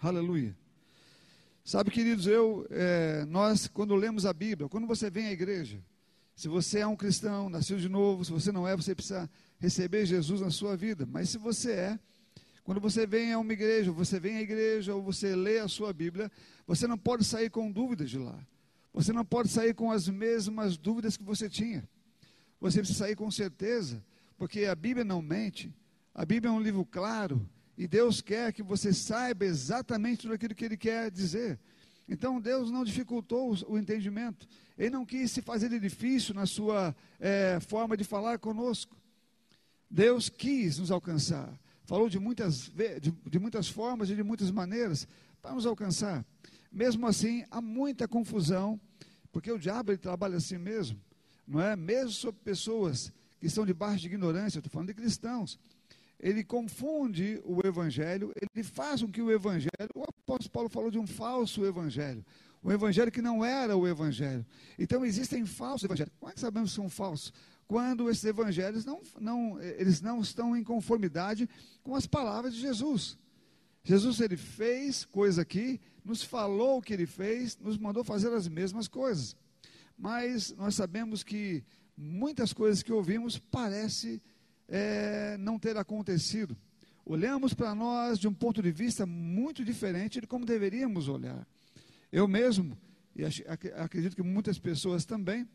Aleluia. Sabe, queridos, eu, é, nós, quando lemos a Bíblia, quando você vem à igreja, se você é um cristão, nasceu de novo, se você não é, você precisa receber Jesus na sua vida. Mas se você é, quando você vem a uma igreja, você vem à igreja ou você lê a sua Bíblia, você não pode sair com dúvidas de lá. Você não pode sair com as mesmas dúvidas que você tinha. Você precisa sair com certeza, porque a Bíblia não mente. A Bíblia é um livro claro e Deus quer que você saiba exatamente tudo aquilo que Ele quer dizer. Então Deus não dificultou o entendimento. Ele não quis se fazer difícil na sua é, forma de falar conosco. Deus quis nos alcançar falou de muitas, de, de muitas formas e de muitas maneiras para nos alcançar. Mesmo assim, há muita confusão, porque o diabo ele trabalha assim mesmo, não é? Mesmo sobre pessoas que estão debaixo de ignorância, estou falando de cristãos. Ele confunde o evangelho, ele faz com que o evangelho, o apóstolo Paulo falou de um falso evangelho, um evangelho que não era o evangelho. Então existem falsos evangelhos. Como é que sabemos que são falsos? quando esses evangelhos não, não, eles não estão em conformidade com as palavras de Jesus. Jesus ele fez coisa aqui, nos falou o que ele fez, nos mandou fazer as mesmas coisas. Mas nós sabemos que muitas coisas que ouvimos parece é, não ter acontecido. Olhamos para nós de um ponto de vista muito diferente de como deveríamos olhar. Eu mesmo, e acredito que muitas pessoas também,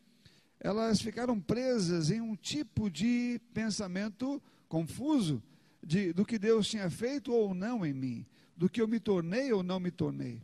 elas ficaram presas em um tipo de pensamento confuso de, do que Deus tinha feito ou não em mim, do que eu me tornei ou não me tornei.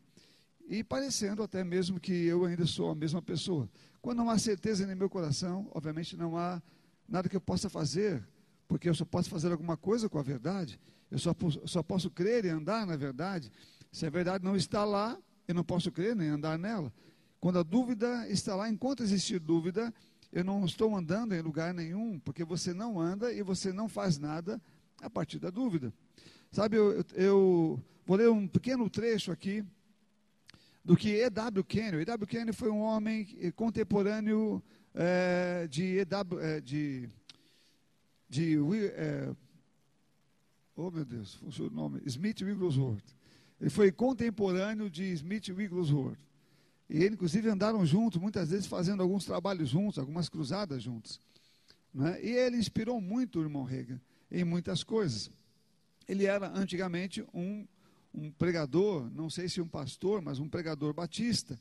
E parecendo até mesmo que eu ainda sou a mesma pessoa. Quando não há certeza no meu coração, obviamente não há nada que eu possa fazer, porque eu só posso fazer alguma coisa com a verdade, eu só, só posso crer e andar na verdade. Se a verdade não está lá, eu não posso crer nem andar nela. Quando a dúvida está lá, enquanto existir dúvida, eu não estou andando em lugar nenhum, porque você não anda e você não faz nada a partir da dúvida. Sabe, eu, eu vou ler um pequeno trecho aqui do que E.W. Kenyon. E.W. Kenyon foi um homem contemporâneo é, de E.W. É, de, de é, oh meu Deus, funciona o nome, Smith Wigglesworth. Ele foi contemporâneo de Smith Wigglesworth. E ele, inclusive, andaram juntos, muitas vezes fazendo alguns trabalhos juntos, algumas cruzadas juntos. Né? E ele inspirou muito o irmão Rega em muitas coisas. Ele era antigamente um, um pregador, não sei se um pastor, mas um pregador batista.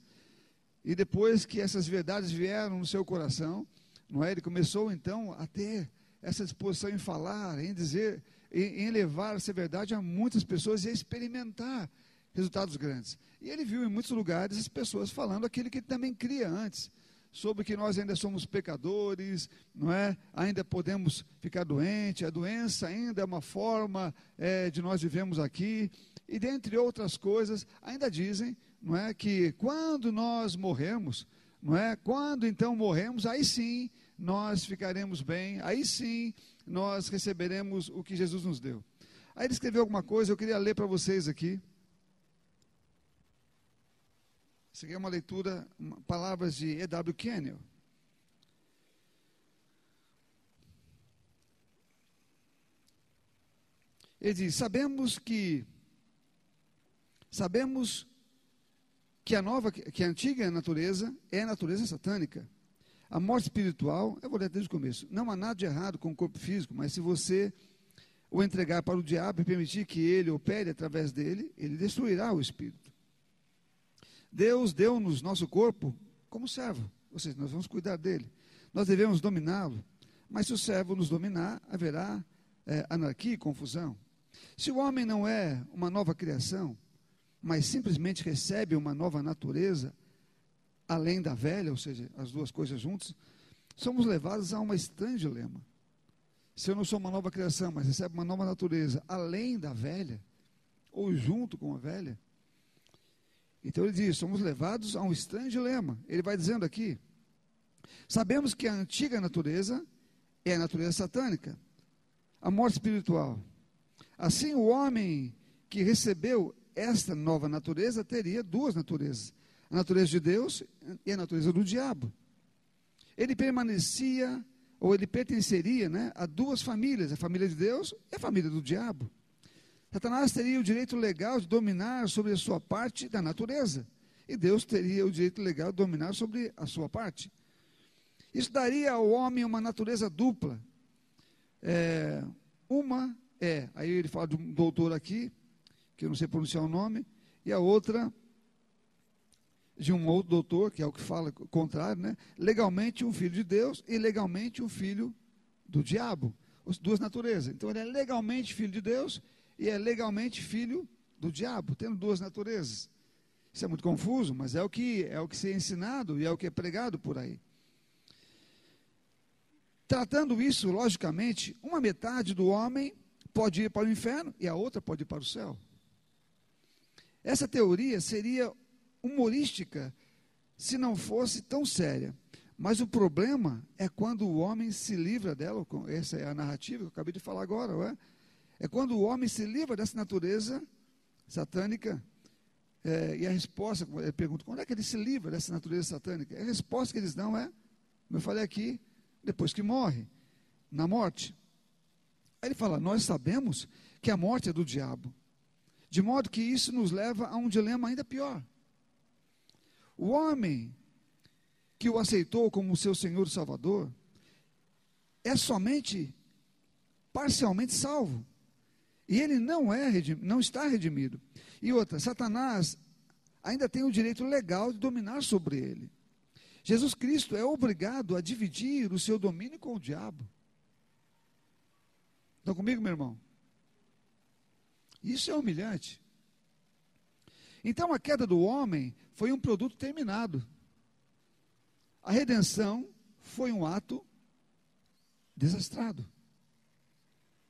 E depois que essas verdades vieram no seu coração, não é? ele começou então a ter essa disposição em falar, em dizer, em, em levar essa verdade a muitas pessoas e a experimentar resultados grandes. E ele viu em muitos lugares as pessoas falando aquilo que ele também cria antes, sobre que nós ainda somos pecadores, não é? Ainda podemos ficar doentes, a doença ainda é uma forma é, de nós vivemos aqui, e dentre outras coisas, ainda dizem, não é, que quando nós morremos, não é? Quando então morremos, aí sim nós ficaremos bem, aí sim nós receberemos o que Jesus nos deu. Aí ele escreveu alguma coisa, eu queria ler para vocês aqui. Isso aqui é uma leitura, palavras de E.W. Kenyon. Ele diz: Sabemos que sabemos que a nova, que a antiga natureza é a natureza satânica. A morte espiritual, eu vou ler desde o começo. Não há nada de errado com o corpo físico, mas se você o entregar para o diabo e permitir que ele opere através dele, ele destruirá o espírito. Deus deu-nos nosso corpo como servo, ou seja, nós vamos cuidar dele. Nós devemos dominá-lo, mas se o servo nos dominar, haverá é, anarquia e confusão. Se o homem não é uma nova criação, mas simplesmente recebe uma nova natureza, além da velha, ou seja, as duas coisas juntas, somos levados a um estranho dilema. Se eu não sou uma nova criação, mas recebo uma nova natureza, além da velha, ou junto com a velha, então ele diz: somos levados a um estranho dilema. Ele vai dizendo aqui: sabemos que a antiga natureza é a natureza satânica, a morte espiritual. Assim, o homem que recebeu esta nova natureza teria duas naturezas: a natureza de Deus e a natureza do diabo. Ele permanecia, ou ele pertenceria né, a duas famílias: a família de Deus e a família do diabo. Satanás teria o direito legal de dominar sobre a sua parte da natureza. E Deus teria o direito legal de dominar sobre a sua parte. Isso daria ao homem uma natureza dupla. É, uma é, aí ele fala de um doutor aqui, que eu não sei pronunciar o nome, e a outra de um outro doutor, que é o que fala o contrário, né? Legalmente um filho de Deus e legalmente um filho do diabo. As duas naturezas. Então ele é legalmente filho de Deus e é legalmente filho do diabo, tendo duas naturezas. Isso é muito confuso, mas é o que é o que se é ensinado e é o que é pregado por aí. Tratando isso, logicamente, uma metade do homem pode ir para o inferno e a outra pode ir para o céu. Essa teoria seria humorística se não fosse tão séria. Mas o problema é quando o homem se livra dela, essa é a narrativa que eu acabei de falar agora, não é? Quando o homem se livra dessa natureza satânica. É, e a resposta, eu pergunto, quando é que ele se livra dessa natureza satânica? A resposta que eles dão é, como eu falei aqui, depois que morre, na morte. Aí ele fala: Nós sabemos que a morte é do diabo, de modo que isso nos leva a um dilema ainda pior. O homem que o aceitou como seu Senhor e Salvador é somente parcialmente salvo. E ele não é não está redimido. E outra, Satanás ainda tem o direito legal de dominar sobre ele. Jesus Cristo é obrigado a dividir o seu domínio com o diabo. Estão comigo, meu irmão? Isso é humilhante. Então a queda do homem foi um produto terminado. A redenção foi um ato desastrado.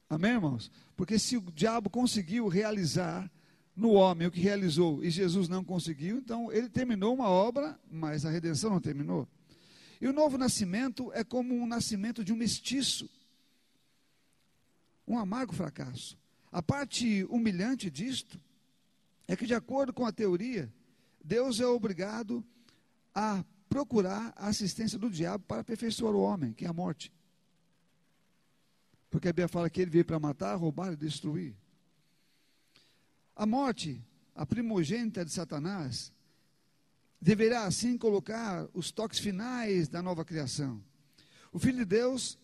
Amém, irmãos? Porque se o diabo conseguiu realizar no homem o que realizou e Jesus não conseguiu, então ele terminou uma obra, mas a redenção não terminou. E o novo nascimento é como um nascimento de um mestiço, um amargo fracasso. A parte humilhante disto é que, de acordo com a teoria, Deus é obrigado a procurar a assistência do diabo para aperfeiçoar o homem, que é a morte. Porque a Bíblia fala que ele veio para matar, roubar e destruir. A morte, a primogênita de Satanás, deverá assim colocar os toques finais da nova criação. O Filho de Deus,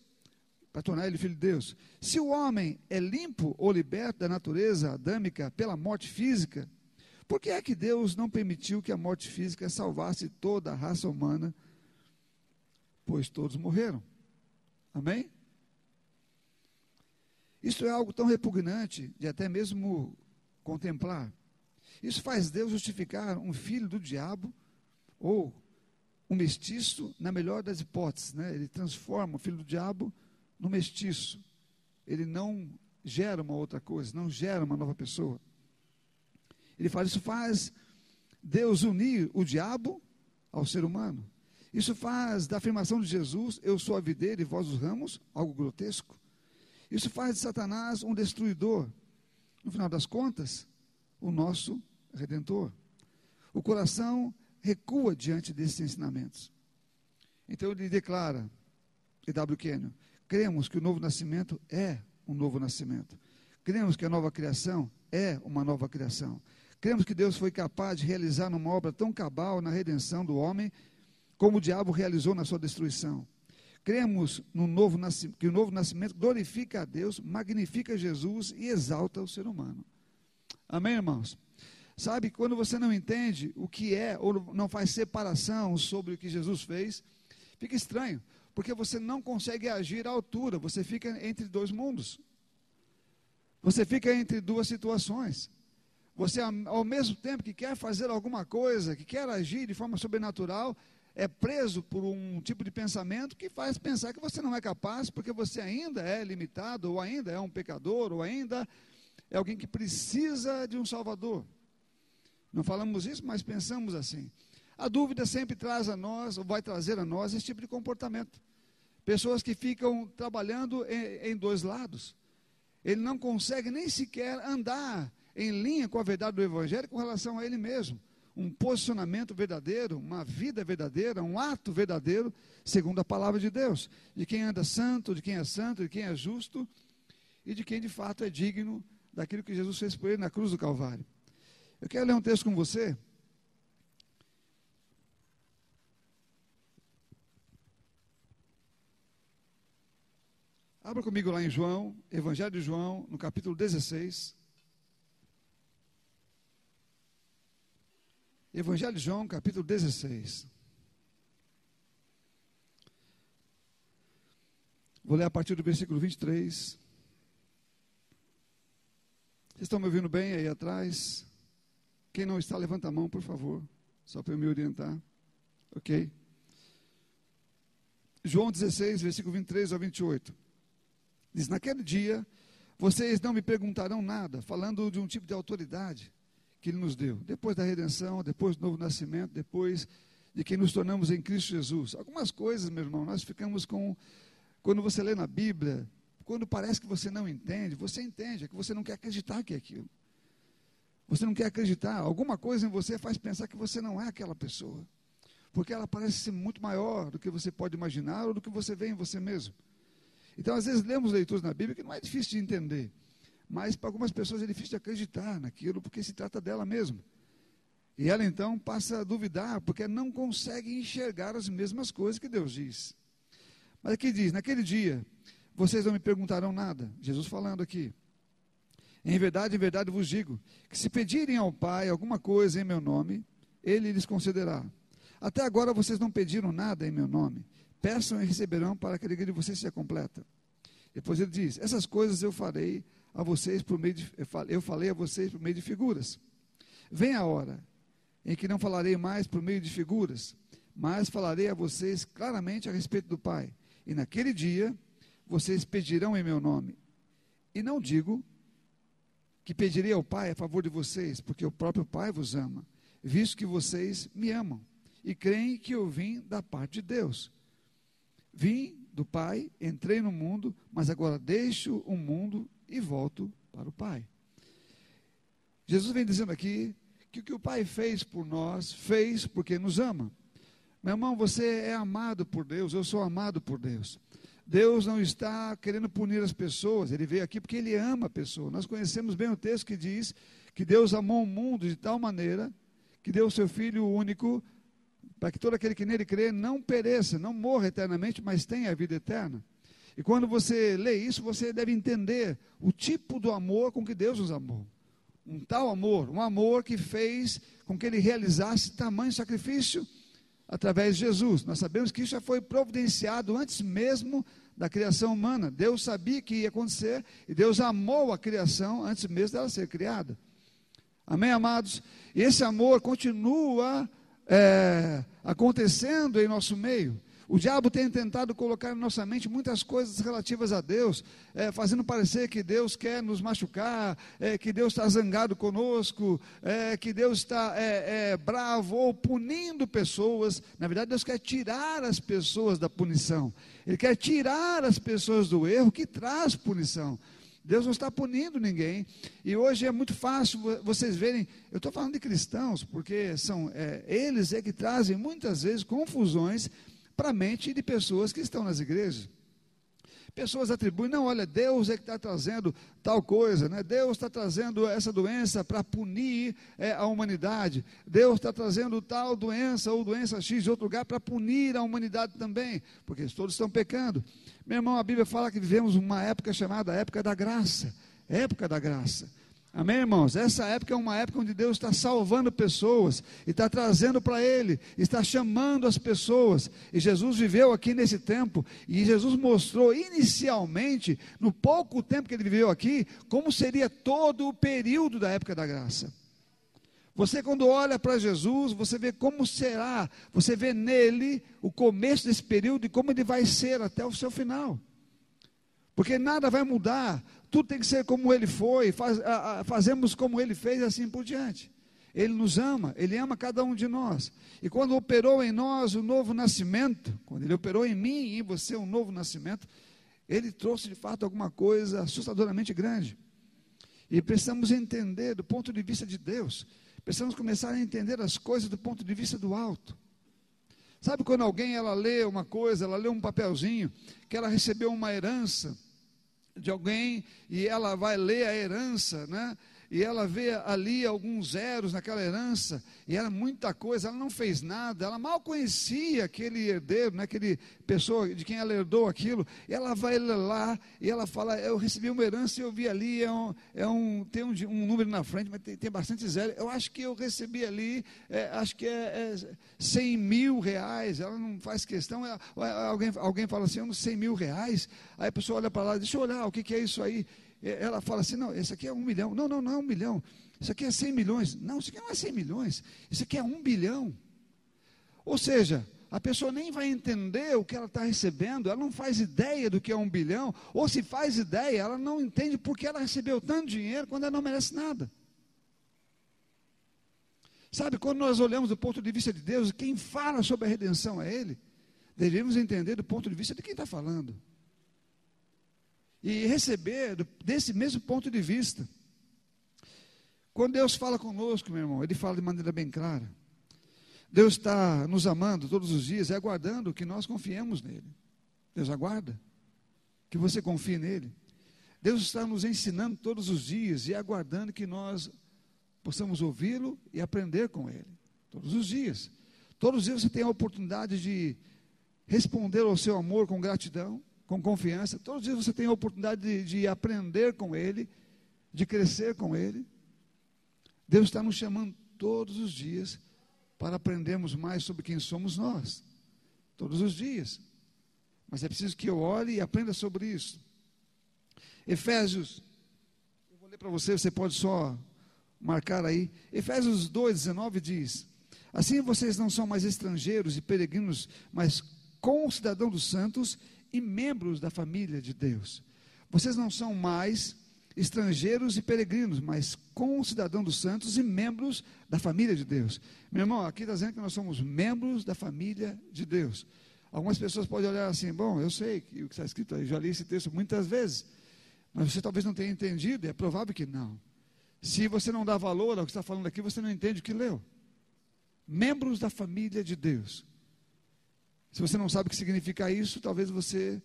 para tornar ele filho de Deus. Se o homem é limpo ou liberto da natureza adâmica pela morte física, por que é que Deus não permitiu que a morte física salvasse toda a raça humana? Pois todos morreram. Amém? Isso é algo tão repugnante de até mesmo contemplar. Isso faz Deus justificar um filho do diabo ou um mestiço, na melhor das hipóteses, né? Ele transforma o filho do diabo no mestiço. Ele não gera uma outra coisa, não gera uma nova pessoa. Ele fala: Isso faz Deus unir o diabo ao ser humano. Isso faz da afirmação de Jesus, eu sou a videira e vós os ramos, algo grotesco. Isso faz de Satanás um destruidor no final das contas, o nosso redentor. O coração recua diante desses ensinamentos. Então ele declara, E.W. Kenyon, cremos que o novo nascimento é um novo nascimento. Cremos que a nova criação é uma nova criação. Cremos que Deus foi capaz de realizar uma obra tão cabal na redenção do homem, como o diabo realizou na sua destruição. Cremos no novo que o novo nascimento glorifica a Deus, magnifica Jesus e exalta o ser humano. Amém, irmãos? Sabe, quando você não entende o que é, ou não faz separação sobre o que Jesus fez, fica estranho, porque você não consegue agir à altura, você fica entre dois mundos. Você fica entre duas situações. Você, ao mesmo tempo que quer fazer alguma coisa, que quer agir de forma sobrenatural, é preso por um tipo de pensamento que faz pensar que você não é capaz, porque você ainda é limitado, ou ainda é um pecador, ou ainda é alguém que precisa de um Salvador. Não falamos isso, mas pensamos assim. A dúvida sempre traz a nós, ou vai trazer a nós, esse tipo de comportamento. Pessoas que ficam trabalhando em, em dois lados. Ele não consegue nem sequer andar em linha com a verdade do Evangelho com relação a ele mesmo um posicionamento verdadeiro, uma vida verdadeira, um ato verdadeiro, segundo a palavra de Deus, de quem anda santo, de quem é santo, de quem é justo e de quem de fato é digno daquilo que Jesus fez por ele na cruz do Calvário. Eu quero ler um texto com você. Abra comigo lá em João, Evangelho de João, no capítulo 16. Evangelho de João, capítulo 16. Vou ler a partir do versículo 23. Vocês estão me ouvindo bem aí atrás? Quem não está, levanta a mão, por favor, só para eu me orientar. Ok? João 16, versículo 23 ao 28. Diz: Naquele dia, vocês não me perguntarão nada, falando de um tipo de autoridade que Ele nos deu, depois da redenção, depois do novo nascimento, depois de que nos tornamos em Cristo Jesus. Algumas coisas, meu irmão, nós ficamos com. Quando você lê na Bíblia, quando parece que você não entende, você entende, é que você não quer acreditar que é aquilo. Você não quer acreditar. Alguma coisa em você faz pensar que você não é aquela pessoa. Porque ela parece ser muito maior do que você pode imaginar ou do que você vê em você mesmo. Então, às vezes, lemos leituras na Bíblia que não é difícil de entender. Mas para algumas pessoas é difícil de acreditar naquilo, porque se trata dela mesma. E ela então passa a duvidar, porque não consegue enxergar as mesmas coisas que Deus diz. Mas aqui diz: naquele dia, vocês não me perguntarão nada. Jesus falando aqui. Em verdade, em verdade vos digo: que se pedirem ao Pai alguma coisa em meu nome, Ele lhes concederá. Até agora vocês não pediram nada em meu nome. Peçam e receberão para que a alegria de vocês seja completa. Depois ele diz: Essas coisas eu farei a vocês por meio de, eu falei a vocês por meio de figuras. Vem a hora em que não falarei mais por meio de figuras, mas falarei a vocês claramente a respeito do Pai. E naquele dia vocês pedirão em meu nome. E não digo que pedirei ao Pai a favor de vocês, porque o próprio Pai vos ama, visto que vocês me amam e creem que eu vim da parte de Deus. Vim do Pai, entrei no mundo, mas agora deixo o mundo e volto para o Pai. Jesus vem dizendo aqui que o que o Pai fez por nós, fez porque nos ama. Meu irmão, você é amado por Deus, eu sou amado por Deus. Deus não está querendo punir as pessoas, ele veio aqui porque ele ama a pessoa. Nós conhecemos bem o texto que diz que Deus amou o mundo de tal maneira que deu o seu Filho único para que todo aquele que nele crê não pereça, não morra eternamente, mas tenha a vida eterna. E quando você lê isso, você deve entender o tipo do amor com que Deus nos amou. Um tal amor, um amor que fez com que ele realizasse tamanho sacrifício através de Jesus. Nós sabemos que isso já foi providenciado antes mesmo da criação humana. Deus sabia que ia acontecer e Deus amou a criação antes mesmo dela ser criada. Amém, amados? E esse amor continua é, acontecendo em nosso meio. O diabo tem tentado colocar em nossa mente muitas coisas relativas a Deus, é, fazendo parecer que Deus quer nos machucar, é, que Deus está zangado conosco, é, que Deus está é, é, bravo ou punindo pessoas. Na verdade, Deus quer tirar as pessoas da punição, Ele quer tirar as pessoas do erro que traz punição. Deus não está punindo ninguém. E hoje é muito fácil vocês verem. Eu estou falando de cristãos, porque são é, eles é que trazem muitas vezes confusões para a mente de pessoas que estão nas igrejas. Pessoas atribuem, não, olha, Deus é que está trazendo tal coisa, né? Deus está trazendo essa doença para punir é, a humanidade. Deus está trazendo tal doença ou doença X de outro lugar para punir a humanidade também, porque todos estão pecando. Meu irmão, a Bíblia fala que vivemos uma época chamada época da graça. Época da graça. Amém, irmãos? Essa época é uma época onde Deus está salvando pessoas, e está trazendo para Ele, está chamando as pessoas. E Jesus viveu aqui nesse tempo, e Jesus mostrou inicialmente, no pouco tempo que ele viveu aqui, como seria todo o período da época da graça. Você, quando olha para Jesus, você vê como será, você vê nele o começo desse período e como ele vai ser até o seu final. Porque nada vai mudar, tudo tem que ser como ele foi, faz, a, a, fazemos como ele fez e assim por diante. Ele nos ama, ele ama cada um de nós. E quando operou em nós o novo nascimento, quando ele operou em mim e em você um novo nascimento, ele trouxe de fato alguma coisa assustadoramente grande. E precisamos entender do ponto de vista de Deus, precisamos começar a entender as coisas do ponto de vista do alto. Sabe quando alguém ela lê uma coisa, ela lê um papelzinho, que ela recebeu uma herança, de alguém e ela vai ler a herança, né? E ela vê ali alguns zeros naquela herança, e era muita coisa, ela não fez nada, ela mal conhecia aquele herdeiro, né, aquele pessoa de quem ela herdou aquilo, ela vai lá e ela fala, eu recebi uma herança e eu vi ali, é um, é um tem um, um, número na frente, mas tem, tem, bastante zero, eu acho que eu recebi ali, é, acho que é, é 100 mil reais, ela não faz questão, é, alguém, alguém fala assim, 100 mil reais, aí a pessoa olha para lá, deixa eu olhar, o que, que é isso aí? Ela fala assim: não, esse aqui é um milhão. Não, não, não é um milhão. Isso aqui é 100 milhões. Não, isso aqui não é 100 milhões. Isso aqui é um bilhão. Ou seja, a pessoa nem vai entender o que ela está recebendo, ela não faz ideia do que é um bilhão, ou se faz ideia, ela não entende porque ela recebeu tanto dinheiro quando ela não merece nada. Sabe, quando nós olhamos do ponto de vista de Deus, quem fala sobre a redenção é Ele, devemos entender do ponto de vista de quem está falando e receber desse mesmo ponto de vista. Quando Deus fala conosco, meu irmão, Ele fala de maneira bem clara. Deus está nos amando todos os dias e aguardando que nós confiemos nele. Deus aguarda que você confie nele. Deus está nos ensinando todos os dias e aguardando que nós possamos ouvi-lo e aprender com ele. Todos os dias. Todos os dias você tem a oportunidade de responder ao seu amor com gratidão com confiança. Todos os dias você tem a oportunidade de, de aprender com Ele, de crescer com Ele. Deus está nos chamando todos os dias para aprendermos mais sobre quem somos nós. Todos os dias. Mas é preciso que eu olhe e aprenda sobre isso. Efésios, eu vou ler para você, você pode só marcar aí. Efésios 2, 19 diz: Assim vocês não são mais estrangeiros e peregrinos, mas cidadão dos santos e membros da família de Deus. Vocês não são mais estrangeiros e peregrinos, mas concidadãos dos santos e membros da família de Deus. Meu irmão, aqui está dizendo que nós somos membros da família de Deus. Algumas pessoas podem olhar assim, bom, eu sei que o que está escrito aí, já li esse texto muitas vezes, mas você talvez não tenha entendido, é provável que não. Se você não dá valor ao que está falando aqui, você não entende o que leu. Membros da família de Deus. Se você não sabe o que significa isso, talvez você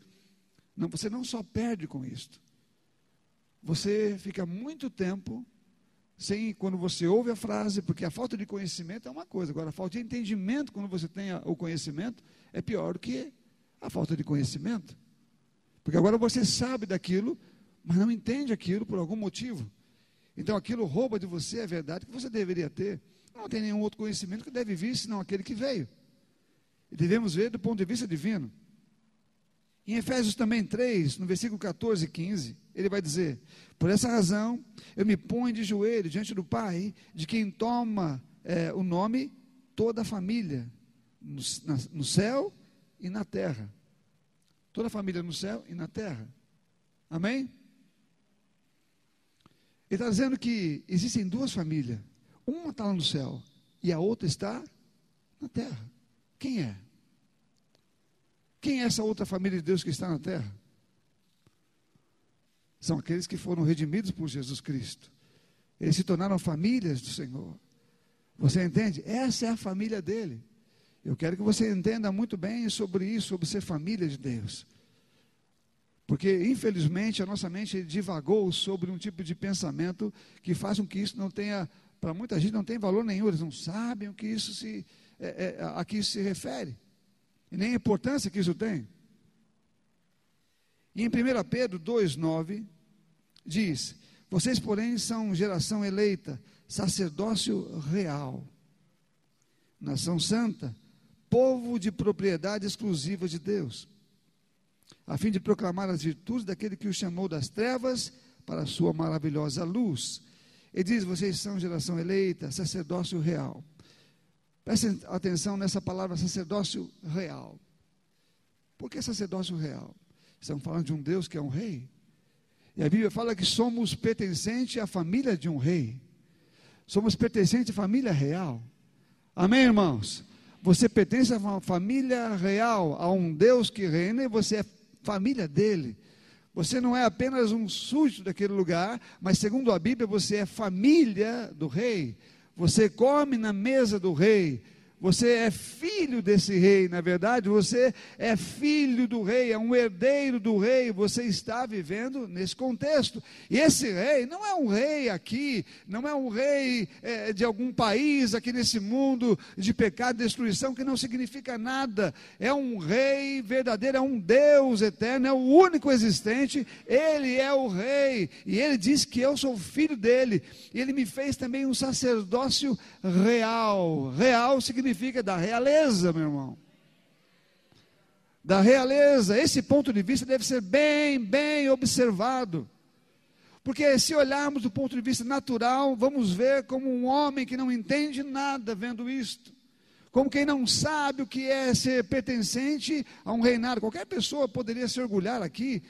não, você não só perde com isto. Você fica muito tempo sem quando você ouve a frase, porque a falta de conhecimento é uma coisa, agora a falta de entendimento quando você tem o conhecimento é pior do que a falta de conhecimento. Porque agora você sabe daquilo, mas não entende aquilo por algum motivo. Então aquilo rouba de você a verdade que você deveria ter. Não tem nenhum outro conhecimento que deve vir senão aquele que veio. E devemos ver do ponto de vista divino. Em Efésios também 3, no versículo 14 e 15, ele vai dizer: Por essa razão eu me ponho de joelho diante do Pai, de quem toma é, o nome toda a família, no, na, no céu e na terra. Toda a família no céu e na terra. Amém? Ele está dizendo que existem duas famílias. Uma está no céu e a outra está na terra. Quem é? Quem é essa outra família de Deus que está na terra? São aqueles que foram redimidos por Jesus Cristo. Eles se tornaram famílias do Senhor. Você entende? Essa é a família dele. Eu quero que você entenda muito bem sobre isso, sobre ser família de Deus. Porque, infelizmente, a nossa mente divagou sobre um tipo de pensamento que faz com que isso não tenha, para muita gente, não tem valor nenhum. Eles não sabem o que isso se, é, é, a que isso se refere, e nem a importância que isso tem. E em 1 Pedro 2,9 diz: Vocês, porém, são geração eleita, sacerdócio real, nação santa, povo de propriedade exclusiva de Deus, a fim de proclamar as virtudes daquele que o chamou das trevas para a sua maravilhosa luz. Ele diz: Vocês são geração eleita, sacerdócio real. Prestem atenção nessa palavra sacerdócio real. Por que sacerdócio real? Estamos falando de um Deus que é um rei. E a Bíblia fala que somos pertencentes à família de um rei. Somos pertencentes à família real. Amém, irmãos? Você pertence a uma família real, a um Deus que reina e você é família dele. Você não é apenas um súdito daquele lugar, mas segundo a Bíblia, você é família do rei. Você come na mesa do rei, você é filho desse rei, na verdade, você é filho do rei, é um herdeiro do rei, você está vivendo nesse contexto. E esse rei não é um rei aqui, não é um rei é, de algum país aqui nesse mundo de pecado e destruição, que não significa nada. É um rei verdadeiro, é um Deus eterno, é o único existente, ele é o rei, e ele diz que eu sou filho dele, e ele me fez também um sacerdócio real. Real significa significa da realeza, meu irmão. Da realeza. Esse ponto de vista deve ser bem, bem observado. Porque se olharmos do ponto de vista natural, vamos ver como um homem que não entende nada vendo isto. Como quem não sabe o que é ser pertencente a um reinado. Qualquer pessoa poderia se orgulhar aqui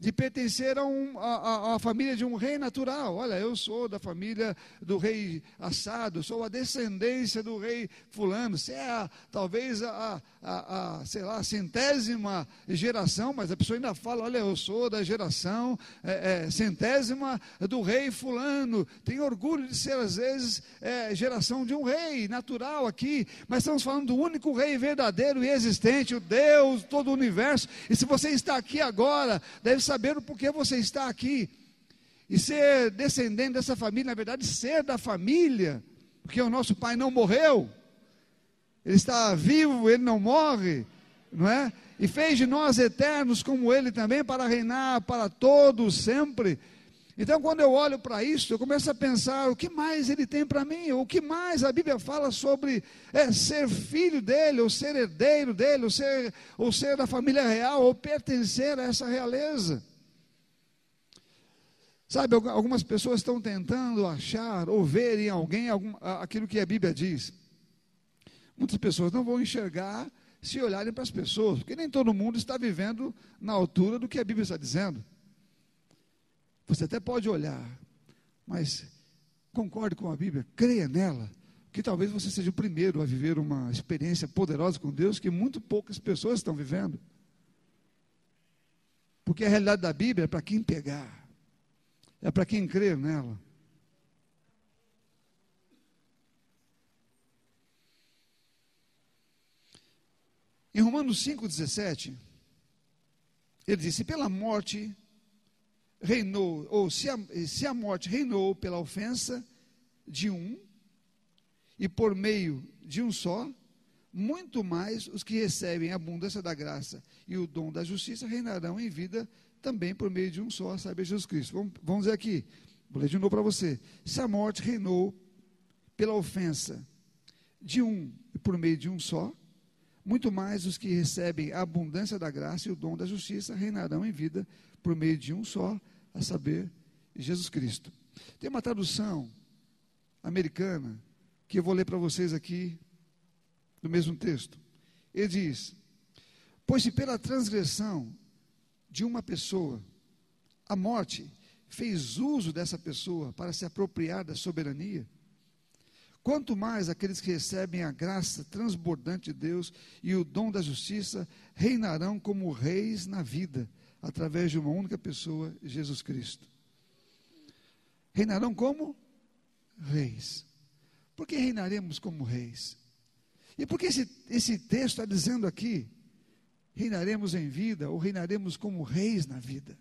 de pertencer a, um, a, a, a, família de um rei natural. Olha, eu sou da família do rei assado, sou a descendência do rei fulano. Você é a, talvez a, a, sei lá, centésima geração, mas a pessoa ainda fala: olha, eu sou da geração é, é, centésima do rei fulano. Tem orgulho de ser, às vezes, é, geração de um rei natural aqui, mas estamos falando do único rei verdadeiro e existente, o Deus, todo o universo. E se você está aqui agora, deve saber o porquê você está aqui. E ser descendente dessa família, na verdade, ser da família, porque o nosso pai não morreu, ele está vivo, ele não morre, não é? E fez de nós eternos como ele também, para reinar para todos sempre. Então, quando eu olho para isso, eu começo a pensar: o que mais ele tem para mim? O que mais a Bíblia fala sobre é, ser filho dele, ou ser herdeiro dele, ou ser, ou ser da família real, ou pertencer a essa realeza? Sabe, algumas pessoas estão tentando achar ou ver em alguém algum, aquilo que a Bíblia diz. Muitas pessoas não vão enxergar se olharem para as pessoas, porque nem todo mundo está vivendo na altura do que a Bíblia está dizendo. Você até pode olhar, mas concorde com a Bíblia, creia nela, que talvez você seja o primeiro a viver uma experiência poderosa com Deus que muito poucas pessoas estão vivendo. Porque a realidade da Bíblia é para quem pegar, é para quem crer nela. Em Romanos 5,17, ele disse: pela morte reinou, ou se a, se a morte reinou pela ofensa de um, e por meio de um só, muito mais os que recebem a abundância da graça e o dom da justiça reinarão em vida também por meio de um só, sabe, Jesus Cristo. Vamos, vamos dizer aqui, vou ler de novo para você. Se a morte reinou pela ofensa de um e por meio de um só, muito mais os que recebem a abundância da graça e o dom da justiça reinarão em vida por meio de um só, a saber, Jesus Cristo. Tem uma tradução americana que eu vou ler para vocês aqui no mesmo texto. Ele diz: Pois se pela transgressão de uma pessoa a morte fez uso dessa pessoa para se apropriar da soberania, quanto mais aqueles que recebem a graça transbordante de Deus e o dom da justiça reinarão como reis na vida através de uma única pessoa, Jesus Cristo. Reinarão como reis. Por que reinaremos como reis? E por que esse, esse texto está dizendo aqui? Reinaremos em vida ou reinaremos como reis na vida.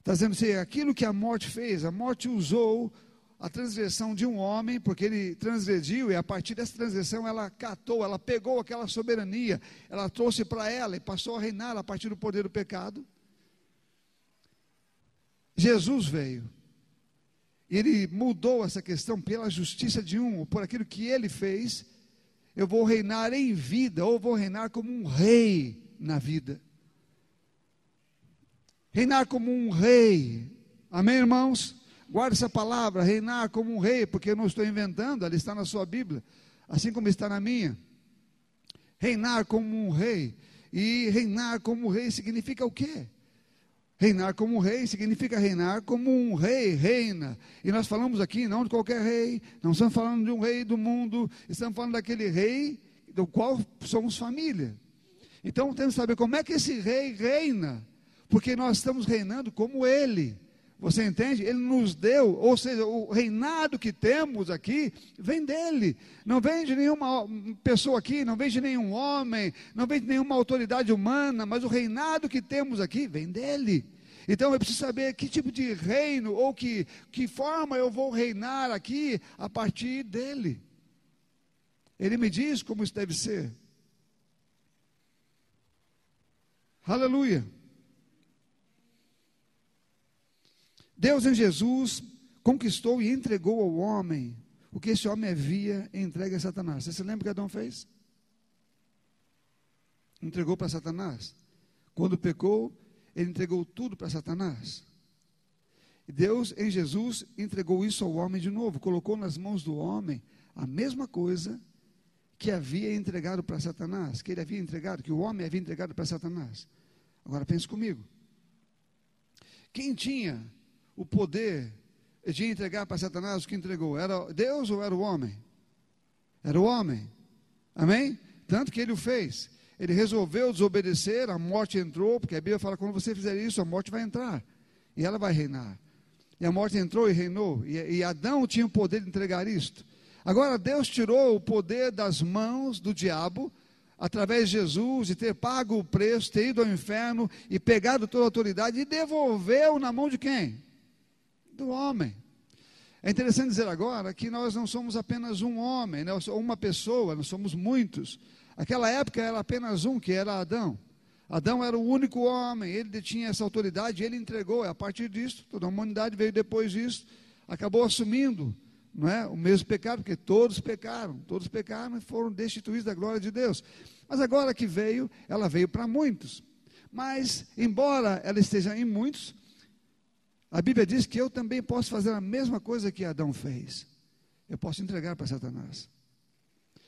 Está dizendo assim, aquilo que a morte fez, a morte usou a transgressão de um homem, porque ele transgrediu, e a partir dessa transgressão ela catou, ela pegou aquela soberania, ela trouxe para ela e passou a reinar a partir do poder do pecado. Jesus veio, ele mudou essa questão pela justiça de um, por aquilo que ele fez. Eu vou reinar em vida, ou vou reinar como um rei na vida. Reinar como um rei, amém, irmãos? Guarde essa palavra, reinar como um rei, porque eu não estou inventando, ela está na sua Bíblia, assim como está na minha. Reinar como um rei. E reinar como rei significa o quê? Reinar como rei significa reinar como um rei reina. E nós falamos aqui não de qualquer rei, não estamos falando de um rei do mundo, estamos falando daquele rei do qual somos família. Então temos que saber como é que esse rei reina, porque nós estamos reinando como ele. Você entende? Ele nos deu, ou seja, o reinado que temos aqui vem dele. Não vem de nenhuma pessoa aqui, não vem de nenhum homem, não vem de nenhuma autoridade humana, mas o reinado que temos aqui vem dele. Então eu preciso saber que tipo de reino ou que, que forma eu vou reinar aqui a partir dele. Ele me diz como isso deve ser. Aleluia. Deus em Jesus conquistou e entregou ao homem o que esse homem havia entregue a Satanás. Você se lembra que Adão fez? Entregou para Satanás. Quando pecou, ele entregou tudo para Satanás. E Deus em Jesus entregou isso ao homem de novo, colocou nas mãos do homem a mesma coisa que havia entregado para Satanás, que ele havia entregado, que o homem havia entregado para Satanás. Agora pense comigo. Quem tinha o poder de entregar para Satanás o que entregou? Era Deus ou era o homem? Era o homem. Amém? Tanto que ele o fez. Ele resolveu desobedecer, a morte entrou, porque a Bíblia fala: quando você fizer isso, a morte vai entrar. E ela vai reinar. E a morte entrou e reinou. E, e Adão tinha o poder de entregar isto. Agora, Deus tirou o poder das mãos do diabo, através de Jesus, e ter pago o preço, ter ido ao inferno e pegado toda a autoridade e devolveu na mão de quem? Do homem. É interessante dizer agora que nós não somos apenas um homem, né? uma pessoa, nós somos muitos. Aquela época era apenas um, que era Adão. Adão era o único homem, ele detinha essa autoridade, ele entregou. A partir disso, toda a humanidade veio depois disso, acabou assumindo não é, o mesmo pecado, porque todos pecaram, todos pecaram e foram destituídos da glória de Deus. Mas agora que veio, ela veio para muitos. Mas, embora ela esteja em muitos, a Bíblia diz que eu também posso fazer a mesma coisa que Adão fez. Eu posso entregar para Satanás.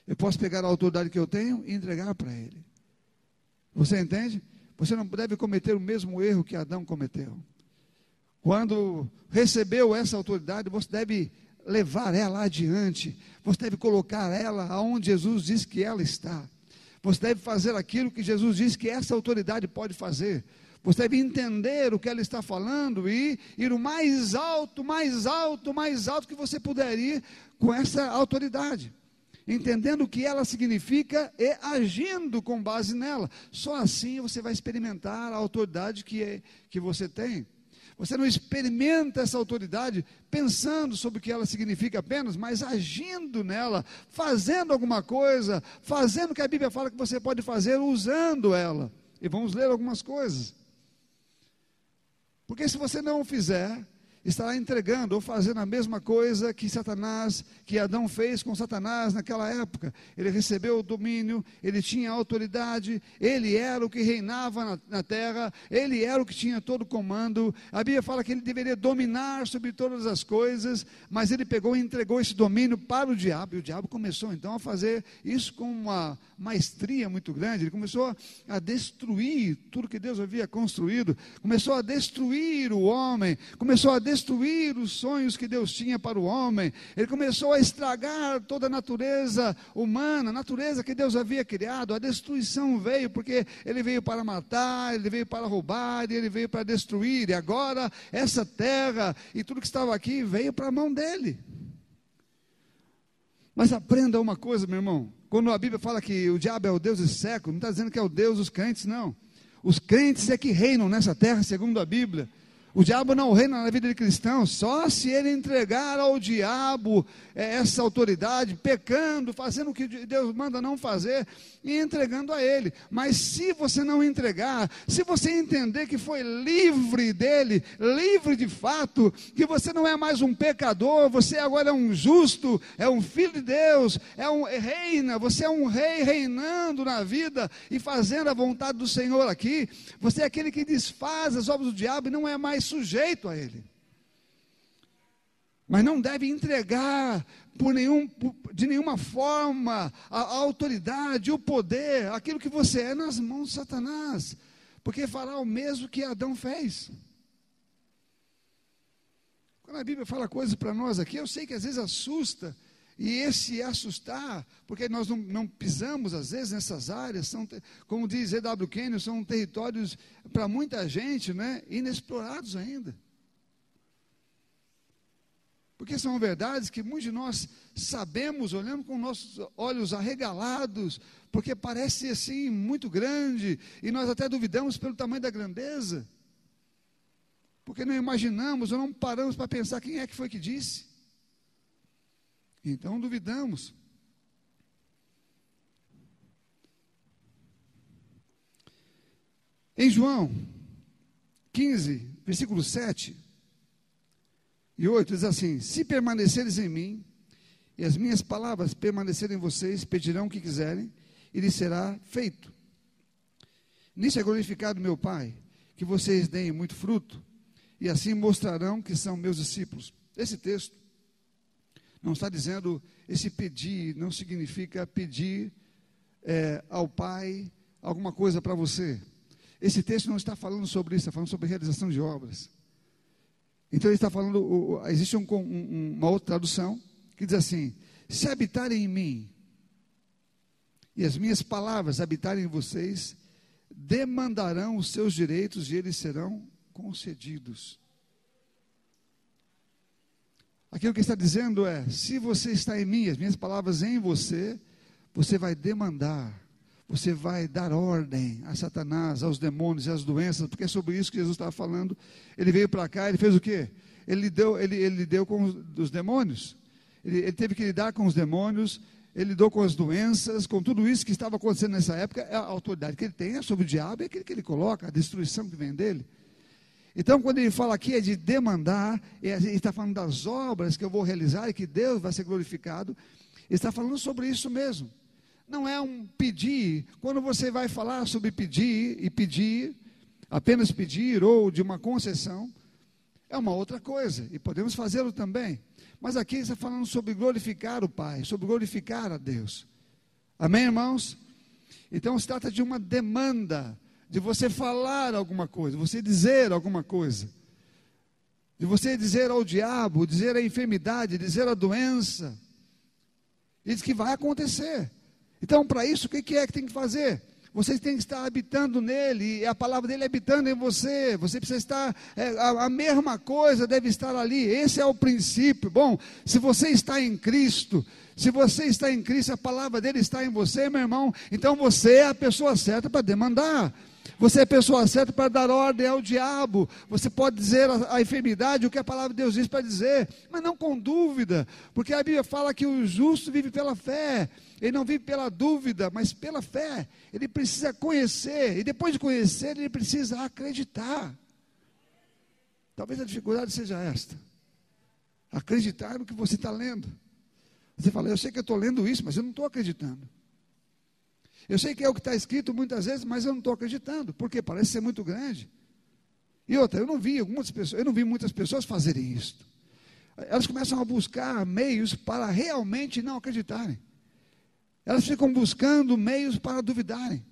Eu posso pegar a autoridade que eu tenho e entregar para ele. Você entende? Você não deve cometer o mesmo erro que Adão cometeu. Quando recebeu essa autoridade, você deve levar ela adiante. Você deve colocar ela aonde Jesus diz que ela está. Você deve fazer aquilo que Jesus diz que essa autoridade pode fazer. Você deve entender o que ela está falando e ir o mais alto, mais alto, mais alto que você puder ir com essa autoridade. Entendendo o que ela significa e agindo com base nela. Só assim você vai experimentar a autoridade que, é, que você tem. Você não experimenta essa autoridade pensando sobre o que ela significa apenas, mas agindo nela, fazendo alguma coisa, fazendo o que a Bíblia fala que você pode fazer, usando ela. E vamos ler algumas coisas. Porque se você não o fizer, estará entregando ou fazendo a mesma coisa que Satanás, que Adão fez com Satanás naquela época. Ele recebeu o domínio, ele tinha autoridade, ele era o que reinava na, na, terra, ele era o que tinha todo o comando. A Bíblia fala que ele deveria dominar sobre todas as coisas, mas ele pegou e entregou esse domínio para o diabo, e o diabo começou então a fazer isso com uma maestria muito grande. Ele começou a destruir tudo que Deus havia construído, começou a destruir o homem, começou a destruir destruir os sonhos que Deus tinha para o homem, ele começou a estragar toda a natureza humana, a natureza que Deus havia criado. A destruição veio porque ele veio para matar, ele veio para roubar, ele veio para destruir, e agora essa terra e tudo que estava aqui veio para a mão dele. Mas aprenda uma coisa, meu irmão. Quando a Bíblia fala que o diabo é o Deus desse século, não está dizendo que é o Deus dos crentes, não. Os crentes é que reinam nessa terra, segundo a Bíblia. O diabo não reina na vida de cristão, só se ele entregar ao diabo é, essa autoridade, pecando, fazendo o que Deus manda não fazer e entregando a ele. Mas se você não entregar, se você entender que foi livre dele, livre de fato, que você não é mais um pecador, você agora é um justo, é um filho de Deus, é um reina, você é um rei reinando na vida e fazendo a vontade do Senhor aqui. Você é aquele que desfaz as obras do diabo e não é mais sujeito a ele. Mas não deve entregar por nenhum, de nenhuma forma a, a autoridade, o poder, aquilo que você é nas mãos de Satanás, porque fará o mesmo que Adão fez. Quando a Bíblia fala coisas para nós aqui, eu sei que às vezes assusta, e esse assustar, porque nós não, não, pisamos às vezes nessas áreas, são, como diz E.W. Kenyon, são territórios para muita gente né, inexplorados ainda. Porque são verdades que muitos de nós sabemos, olhamos com nossos olhos arregalados, porque parece assim muito grande, e nós até duvidamos pelo tamanho da grandeza. Porque não imaginamos ou não paramos para pensar quem é que foi que disse. Então duvidamos. Em João 15, versículo 7, e 8 diz assim: Se permaneceres em mim, e as minhas palavras permanecerem em vocês, pedirão o que quiserem, e lhes será feito. Nisso é glorificado meu Pai, que vocês deem muito fruto, e assim mostrarão que são meus discípulos. Esse texto não está dizendo, esse pedir não significa pedir é, ao Pai alguma coisa para você. Esse texto não está falando sobre isso, está falando sobre realização de obras. Então ele está falando, existe um, um, uma outra tradução que diz assim: se habitarem em mim e as minhas palavras habitarem em vocês, demandarão os seus direitos e eles serão concedidos. Aquilo que está dizendo é: se você está em mim, as minhas palavras em você, você vai demandar você vai dar ordem a Satanás, aos demônios e às doenças, porque é sobre isso que Jesus estava falando. Ele veio para cá, ele fez o quê? Ele deu, ele, ele deu com os, os demônios. Ele, ele, teve que lidar com os demônios, ele lidou com as doenças, com tudo isso que estava acontecendo nessa época. A autoridade que ele tem é sobre o diabo, é aquele que ele coloca, a destruição que vem dele. Então, quando ele fala aqui é de demandar, ele está falando das obras que eu vou realizar e que Deus vai ser glorificado. Ele está falando sobre isso mesmo não é um pedir. Quando você vai falar sobre pedir e pedir, apenas pedir ou de uma concessão, é uma outra coisa, e podemos fazê-lo também. Mas aqui está falando sobre glorificar o Pai, sobre glorificar a Deus. Amém, irmãos? Então se trata de uma demanda, de você falar alguma coisa, você dizer alguma coisa. De você dizer ao diabo, dizer a enfermidade, dizer a doença. Diz que vai acontecer. Então, para isso, o que é que tem que fazer? Você tem que estar habitando nele, e a palavra dele habitando em você. Você precisa estar, é, a, a, mesma coisa deve estar ali. Esse é o princípio. Bom, se você está em Cristo, se você está em Cristo, a palavra dele está em você, meu irmão, então você é a pessoa certa para demandar. Você é pessoa certa para dar ordem ao diabo. Você pode dizer a, a enfermidade o que a palavra de Deus diz para dizer, mas não com dúvida, porque a Bíblia fala que o justo vive pela fé. Ele não vive pela dúvida, mas pela fé. Ele precisa conhecer, e depois de conhecer, ele precisa acreditar. Talvez a dificuldade seja esta: acreditar no que você está lendo. Você fala, eu sei que eu estou lendo isso, mas eu não estou acreditando. Eu sei que é o que está escrito muitas vezes, mas eu não estou acreditando, porque parece ser muito grande. E outra, eu não vi algumas pessoas, eu não vi muitas pessoas fazerem isso. Elas começam a buscar meios para realmente não acreditarem. Elas ficam buscando meios para duvidarem.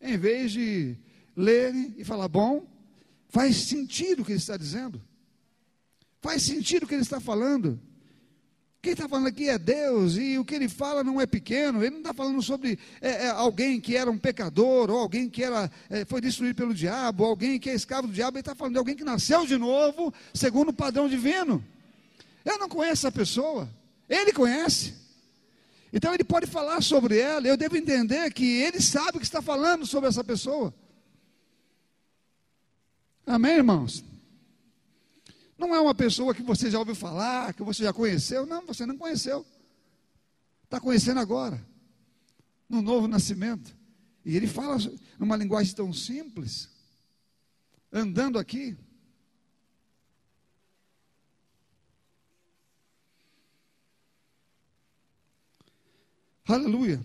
Em vez de lerem e falar, bom, faz sentido o que ele está dizendo. Faz sentido o que ele está falando. Quem está falando aqui é Deus, e o que ele fala não é pequeno, ele não está falando sobre é, é, alguém que era um pecador, ou alguém que era, é, foi destruído pelo diabo, ou alguém que é escravo do diabo, ele está falando de alguém que nasceu de novo, segundo o padrão divino. Eu não conheço essa pessoa, ele conhece. Então ele pode falar sobre ela, eu devo entender que ele sabe o que está falando sobre essa pessoa. Amém, irmãos? Não é uma pessoa que você já ouviu falar, que você já conheceu. Não, você não conheceu. Está conhecendo agora, no novo nascimento. E ele fala numa linguagem tão simples, andando aqui. Aleluia.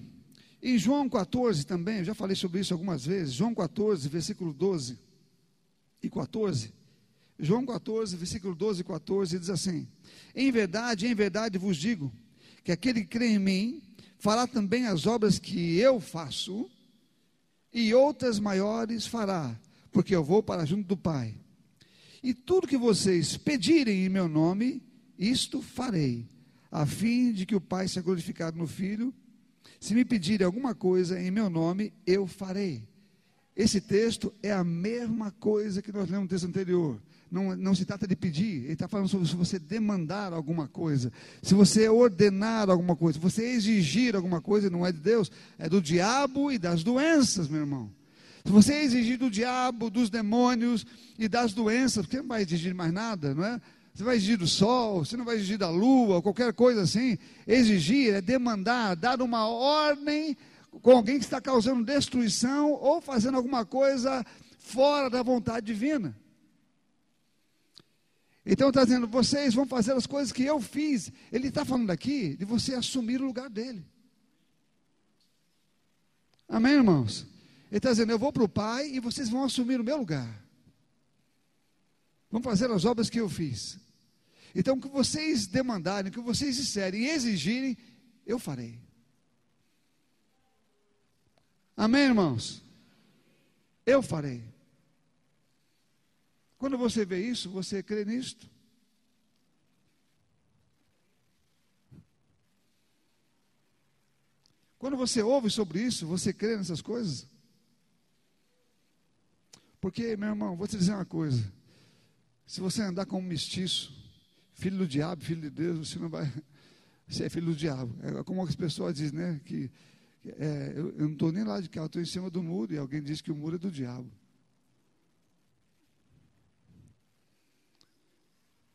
Em João 14 também, eu já falei sobre isso algumas vezes. João 14, versículo 12 e 14. João 14, versículo 12 e 14 diz assim: Em verdade, em verdade vos digo, que aquele que crê em mim fará também as obras que eu faço, e outras maiores fará, porque eu vou para junto do Pai. E tudo que vocês pedirem em meu nome, isto farei, a fim de que o Pai seja glorificado no Filho. Se me pedirem alguma coisa em meu nome, eu farei. Esse texto é a mesma coisa que nós lemos no texto anterior. Não, não se trata de pedir, ele está falando sobre se você demandar alguma coisa, se você ordenar alguma coisa, se você exigir alguma coisa, não é de Deus, é do diabo e das doenças, meu irmão. Se você exigir do diabo, dos demônios e das doenças, porque não vai exigir mais nada, não é? Você vai exigir do sol, você não vai exigir da lua, qualquer coisa assim. Exigir é demandar, dar uma ordem com alguém que está causando destruição ou fazendo alguma coisa fora da vontade divina. Então está dizendo, vocês vão fazer as coisas que eu fiz. Ele está falando aqui de você assumir o lugar dele. Amém, irmãos? Ele está dizendo, eu vou para o Pai e vocês vão assumir o meu lugar. Vão fazer as obras que eu fiz. Então, o que vocês demandarem, o que vocês disserem e exigirem, eu farei. Amém, irmãos? Eu farei. Quando você vê isso, você crê nisto? Quando você ouve sobre isso, você crê nessas coisas? Porque, meu irmão, vou te dizer uma coisa: se você andar como um mestiço, filho do diabo, filho de Deus, você não vai. Você é filho do diabo. É como as pessoas dizem, né? Que é, eu, eu, não estou nem lá de cá, eu estou em cima do muro e alguém diz que o muro é do diabo.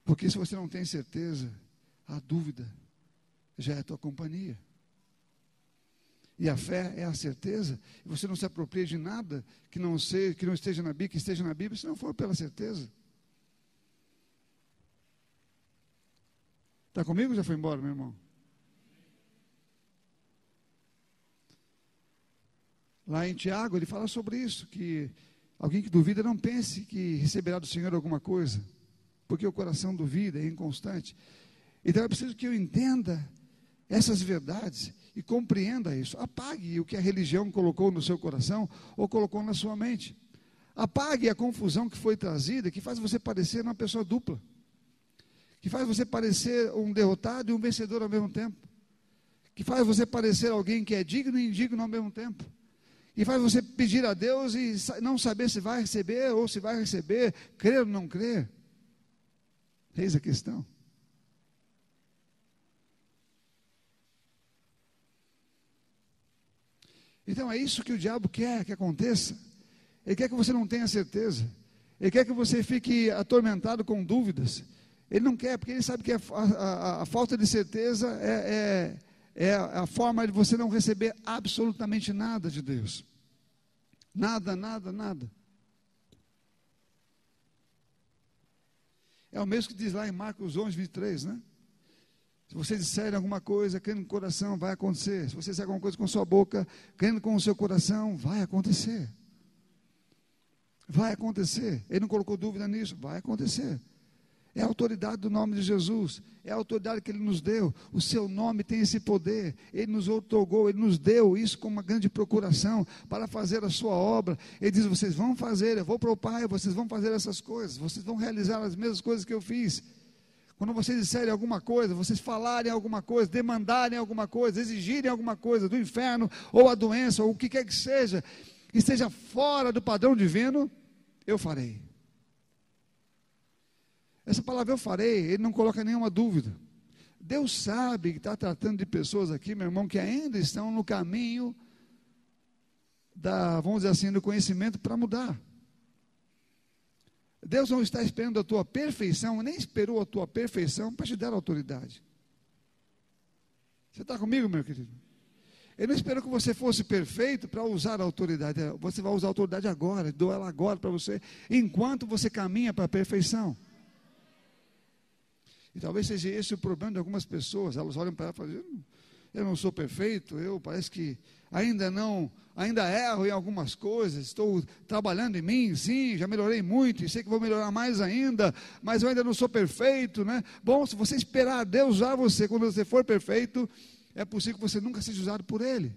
Porque se você não tem certeza, a dúvida já é a tua companhia. E a fé é a certeza, e você não se apropria de nada que não, seja, que não esteja na Bíblia, que esteja na Bíblia, se não for pela certeza. Está comigo ou já foi embora, meu irmão? Lá em Tiago, ele fala sobre isso, que alguém que duvida não pense que receberá do Senhor alguma coisa, porque o coração duvida, é inconstante. Então é preciso que eu entenda essas verdades e compreenda isso. Apague o que a religião colocou no seu coração ou colocou na sua mente. Apague a confusão que foi trazida, que faz você parecer uma pessoa dupla, que faz você parecer um derrotado e um vencedor ao mesmo tempo, que faz você parecer alguém que é digno e indigno ao mesmo tempo e faz você pedir a Deus e não saber se vai receber ou se vai receber, crer ou não crer. Eis a questão. Então é isso que o diabo quer que aconteça. Ele quer que você não tenha certeza. Ele quer que você fique atormentado com dúvidas. Ele não quer, porque ele sabe que a, a, a falta de certeza é, é é a forma de você não receber absolutamente nada de Deus. Nada, nada, nada. É o mesmo que diz lá em Marcos 11, 23, né? Se você disser alguma coisa, crendo no coração, vai acontecer. Se você disser alguma coisa com sua boca, crendo com o seu coração, vai acontecer. Vai acontecer. Ele não colocou dúvida nisso, vai acontecer. É a autoridade do nome de Jesus, é a autoridade que Ele nos deu. O seu nome tem esse poder. Ele nos otorgou, Ele nos deu isso como uma grande procuração para fazer a sua obra. Ele diz: vocês vão fazer, eu vou para o Pai, vocês vão fazer essas coisas, vocês vão realizar as mesmas coisas que eu fiz. Quando vocês disserem alguma coisa, vocês falarem alguma coisa, demandarem alguma coisa, exigirem alguma coisa do inferno, ou a doença, ou o que quer que seja, que esteja fora do padrão divino, eu farei. Essa palavra eu farei, ele não coloca nenhuma dúvida. Deus sabe que está tratando de pessoas aqui, meu irmão, que ainda estão no caminho da, vamos dizer assim, do conhecimento para mudar. Deus não está esperando a tua perfeição, nem esperou a tua perfeição para te dar autoridade. Você está comigo, meu querido? Ele não esperou que você fosse perfeito para usar a autoridade. Você vai usar a autoridade agora, dou ela agora para você, enquanto você caminha para a perfeição. E talvez seja esse o problema de algumas pessoas. Elas olham para ela e falam: Eu não sou perfeito, eu parece que ainda não, ainda erro em algumas coisas, estou trabalhando em mim, sim, já melhorei muito e sei que vou melhorar mais ainda, mas eu ainda não sou perfeito, né? Bom, se você esperar Deus usar você quando você for perfeito, é possível que você nunca seja usado por Ele.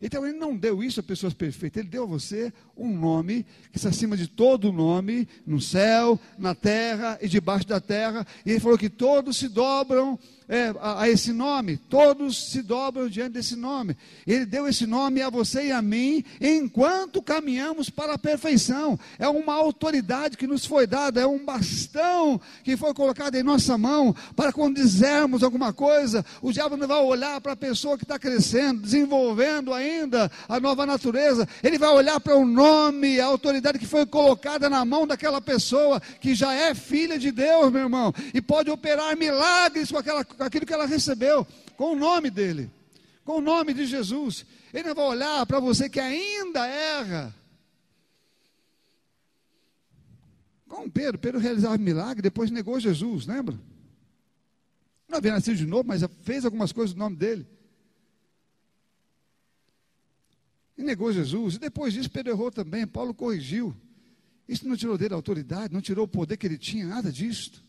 Então ele não deu isso a pessoas perfeitas, ele deu a você um nome que está acima de todo nome, no céu, na terra e debaixo da terra. E ele falou que todos se dobram é, a, a, esse nome, todos se dobram diante desse nome. Ele deu esse nome a você e a mim enquanto caminhamos para a perfeição. É uma autoridade que nos foi dada, é um bastão que foi colocado em nossa mão para quando dizermos alguma coisa, o diabo não vai olhar para a pessoa que está crescendo, desenvolvendo ainda a nova natureza, ele vai olhar para o nome, a autoridade que foi colocada na mão daquela pessoa que já é filha de Deus, meu irmão, e pode operar milagres com aquela aquilo que ela recebeu, com o nome dele, com o nome de Jesus. Ele não vai olhar para você que ainda erra. Com Pedro, Pedro realizava milagre, depois negou Jesus, lembra? Não havia nascido de novo, mas fez algumas coisas no nome dele. E negou Jesus. E depois disso, Pedro errou também. Paulo corrigiu. Isso não tirou dele a autoridade, não tirou o poder que ele tinha, nada disso.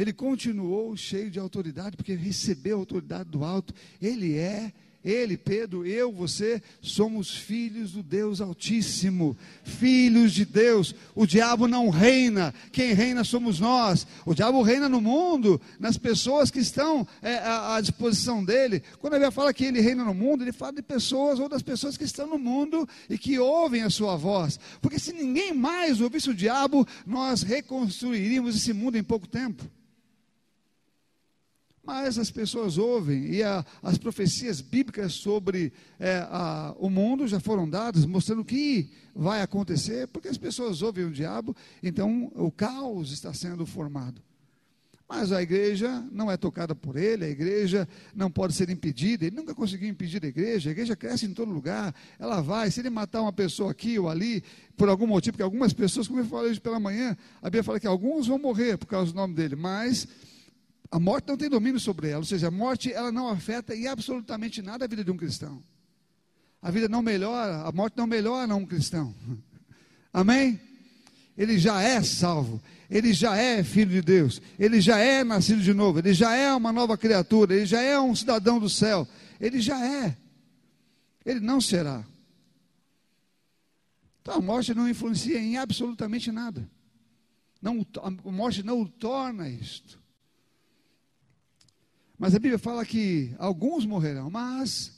Ele continuou cheio de autoridade, porque recebeu a autoridade do alto. Ele é, ele, Pedro, eu, você, somos filhos do Deus Altíssimo, filhos de Deus. O diabo não reina, quem reina somos nós. O diabo reina no mundo, nas pessoas que estão é, à, à, disposição dele. Quando ele fala que ele reina no mundo, ele fala de pessoas ou das pessoas que estão no mundo e que ouvem a sua voz. Porque se ninguém mais ouvisse o diabo, nós reconstruiríamos esse mundo em pouco tempo. Mas as pessoas ouvem, e a, as profecias bíblicas sobre é, a, o mundo já foram dadas, mostrando o que vai acontecer, porque as pessoas ouvem o diabo, então o caos está sendo formado. Mas a igreja não é tocada por ele, a igreja não pode ser impedida, ele nunca conseguiu impedir a igreja, a igreja cresce em todo lugar, ela vai, se ele matar uma pessoa aqui ou ali, por algum motivo, porque algumas pessoas, como eu falei hoje pela manhã, a Bíblia fala que alguns vão morrer por causa do nome dele, mas a morte não tem domínio sobre ela, ou seja, a morte ela não afeta em absolutamente nada a vida de um cristão. A vida não melhora, a morte não melhora um cristão. Amém? Ele já é salvo, ele já é filho de Deus, ele já é nascido de novo, ele já é uma nova criatura, ele já é um cidadão do céu, ele já é. Ele não será. Então a morte não influencia em absolutamente nada. Não, a morte não o torna isto. Mas a Bíblia fala que alguns morrerão, mas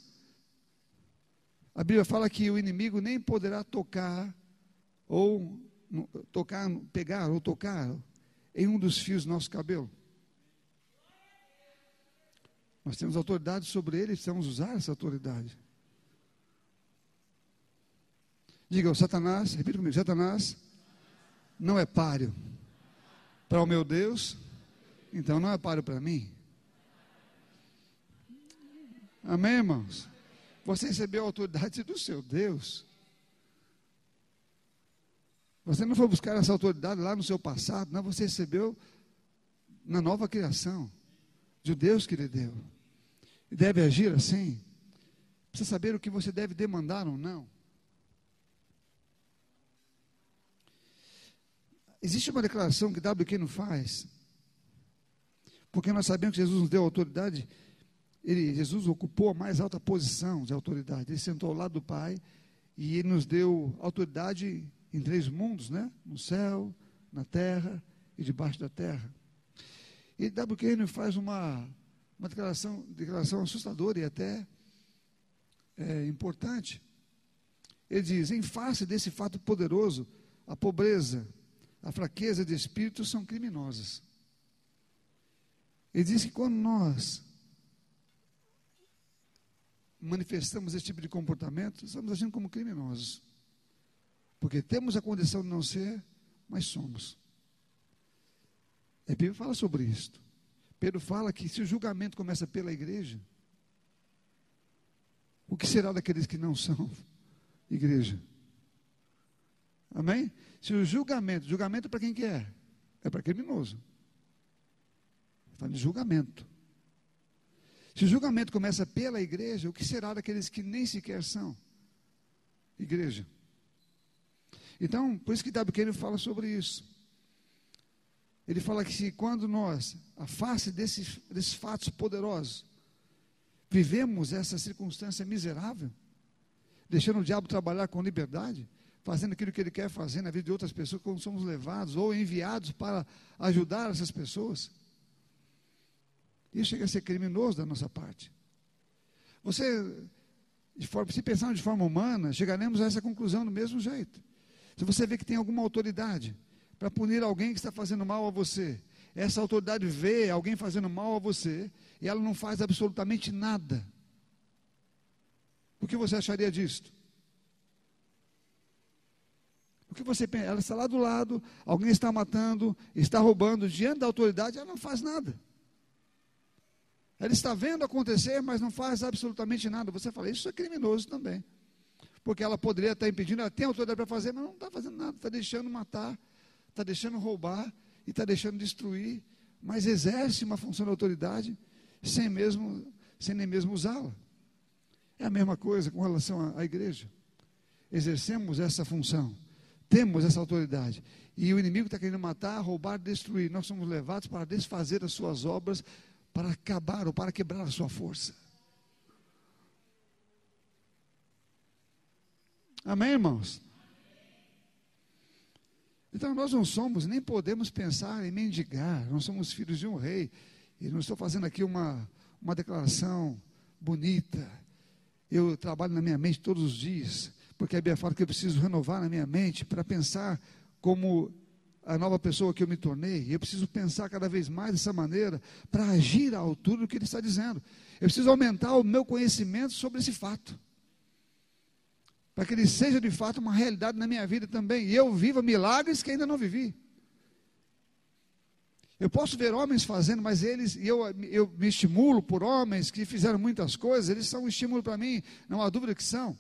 a Bíblia fala que o inimigo nem poderá tocar ou tocar, pegar ou tocar em um dos fios do nosso cabelo. Nós temos autoridade sobre ele precisamos usar essa autoridade. Diga, Satanás, repita comigo, Satanás não é páreo para o meu Deus, então não é páreo para mim. Amém, irmãos? Você recebeu a autoridade do seu Deus. Você não foi buscar essa autoridade lá no seu passado, não, você recebeu na nova criação, de Deus que lhe deu. E deve agir assim. Precisa saber o que você deve demandar ou não. Existe uma declaração que WQ não faz, porque nós sabemos que Jesus nos deu autoridade ele, Jesus ocupou a mais alta posição de autoridade. Ele sentou ao lado do Pai e ele nos deu autoridade em três mundos, né? No céu, na terra e debaixo da terra. E W. Faz uma, uma declaração, declaração assustadora e até é, importante. Ele diz: em face desse fato poderoso, a pobreza, a fraqueza de espírito são criminosas. Ele diz que quando nós manifestamos esse tipo de comportamento, estamos agindo como criminosos. Porque temos a condição de não ser, mas somos. A Bíblia fala sobre isso. Pedro fala que se o julgamento começa pela igreja, o que será daqueles que não são igreja? Amém? Se o julgamento, julgamento para quem que é? É para criminoso. Está de julgamento. Se o julgamento começa pela igreja, o que será daqueles que nem sequer são igreja? Então, por isso que W. Fala sobre isso. Ele fala que se quando nós, a face desses, desses fatos poderosos, vivemos essa circunstância miserável, deixando o diabo trabalhar com liberdade, fazendo aquilo que ele quer fazer na vida de outras pessoas, quando somos levados ou enviados para ajudar essas pessoas. Isso chega a ser criminoso da nossa parte. Você, forma, se pensarmos de forma humana, chegaremos a essa conclusão do mesmo jeito. Se você vê que tem alguma autoridade para punir alguém que está fazendo mal a você, essa autoridade vê alguém fazendo mal a você e ela não faz absolutamente nada. O que você acharia disto? O que você pensa? Ela está lá do lado, alguém está matando, está roubando, diante da autoridade, ela não faz nada. Ela está vendo acontecer, mas não faz absolutamente nada. Você fala, isso é criminoso também. Porque ela poderia estar impedindo, ela tem autoridade para fazer, mas não está fazendo nada, está deixando matar, está deixando roubar e está deixando destruir, mas exerce uma função de autoridade sem, mesmo, sem nem mesmo usá-la. É a mesma coisa com relação à igreja. Exercemos essa função temos essa autoridade. E o inimigo está querendo matar, roubar, destruir. Nós somos levados para desfazer as suas obras, para acabar ou para quebrar a sua força. Amém, irmãos? Então nós não somos, nem podemos pensar em mendigar, nós somos filhos de um rei. E não estou fazendo aqui uma, uma declaração bonita. Eu trabalho na minha mente todos os dias porque a Bíblia fala que eu preciso renovar na minha mente para pensar como a nova pessoa que eu me tornei. Eu preciso pensar cada vez mais dessa maneira para agir à altura do que ele está dizendo. Eu preciso aumentar o meu conhecimento sobre esse fato. Para que ele seja de fato uma realidade na minha vida também. E eu viva milagres que ainda não vivi. Eu posso ver homens fazendo, mas eles, e eu, eu me estimulo por homens que fizeram muitas coisas, eles são um estímulo para mim, não há dúvida que são.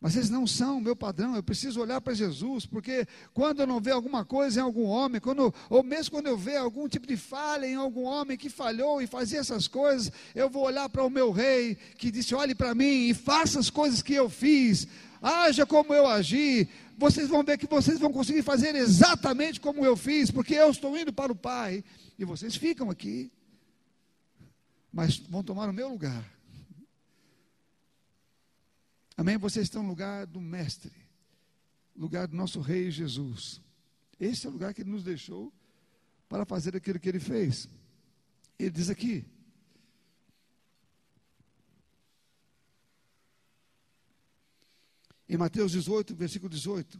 Mas eles não são o meu padrão, eu preciso olhar para Jesus, porque quando eu não ver alguma coisa em algum homem, quando, ou mesmo quando eu ver algum tipo de falha em algum homem que falhou e fazia essas coisas, eu vou olhar para o meu rei, que disse: olhe para mim e faça as coisas que eu fiz, haja como eu agi, vocês vão ver que vocês vão conseguir fazer exatamente como eu fiz, porque eu estou indo para o Pai, e vocês ficam aqui, mas vão tomar o meu lugar. Amém? Vocês estão no lugar do Mestre, lugar do nosso Rei Jesus. Esse é o lugar que Ele nos deixou para fazer aquilo que Ele fez. Ele diz aqui, em Mateus 18, versículo 18: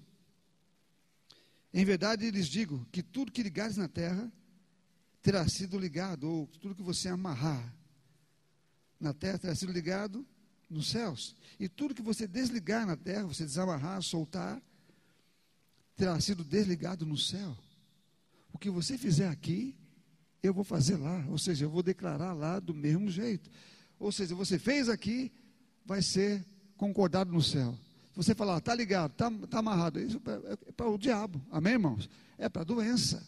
Em verdade lhes digo que tudo que ligares na terra terá sido ligado, ou tudo que você amarrar na terra terá sido ligado nos céus. E tudo que você desligar na terra, você desamarrar, soltar, terá sido desligado no céu. O que você fizer aqui, eu vou fazer lá. Ou seja, eu vou declarar lá do mesmo jeito. Ou seja, você fez aqui, vai ser concordado no céu. Se você falar, está ligado, está tá amarrado, isso é para o diabo. Amém, irmãos? É para a doença.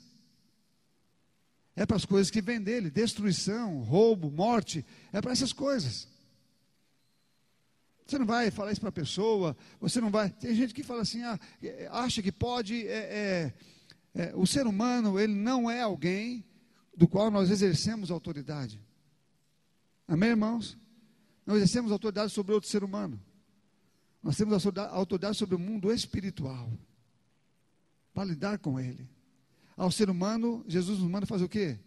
É para as coisas que vêm dele, destruição, roubo, morte, é para essas coisas. Você não vai falar isso para a pessoa, você não vai. Tem gente que fala assim, ah, é, acha que pode. É, é, é, o ser humano, ele não é alguém do qual nós exercemos autoridade. Amém, irmãos? Nós exercemos autoridade sobre outro ser humano. Nós temos autoridade sobre o mundo espiritual. Para lidar com ele. Ao ser humano, Jesus nos manda fazer o quê?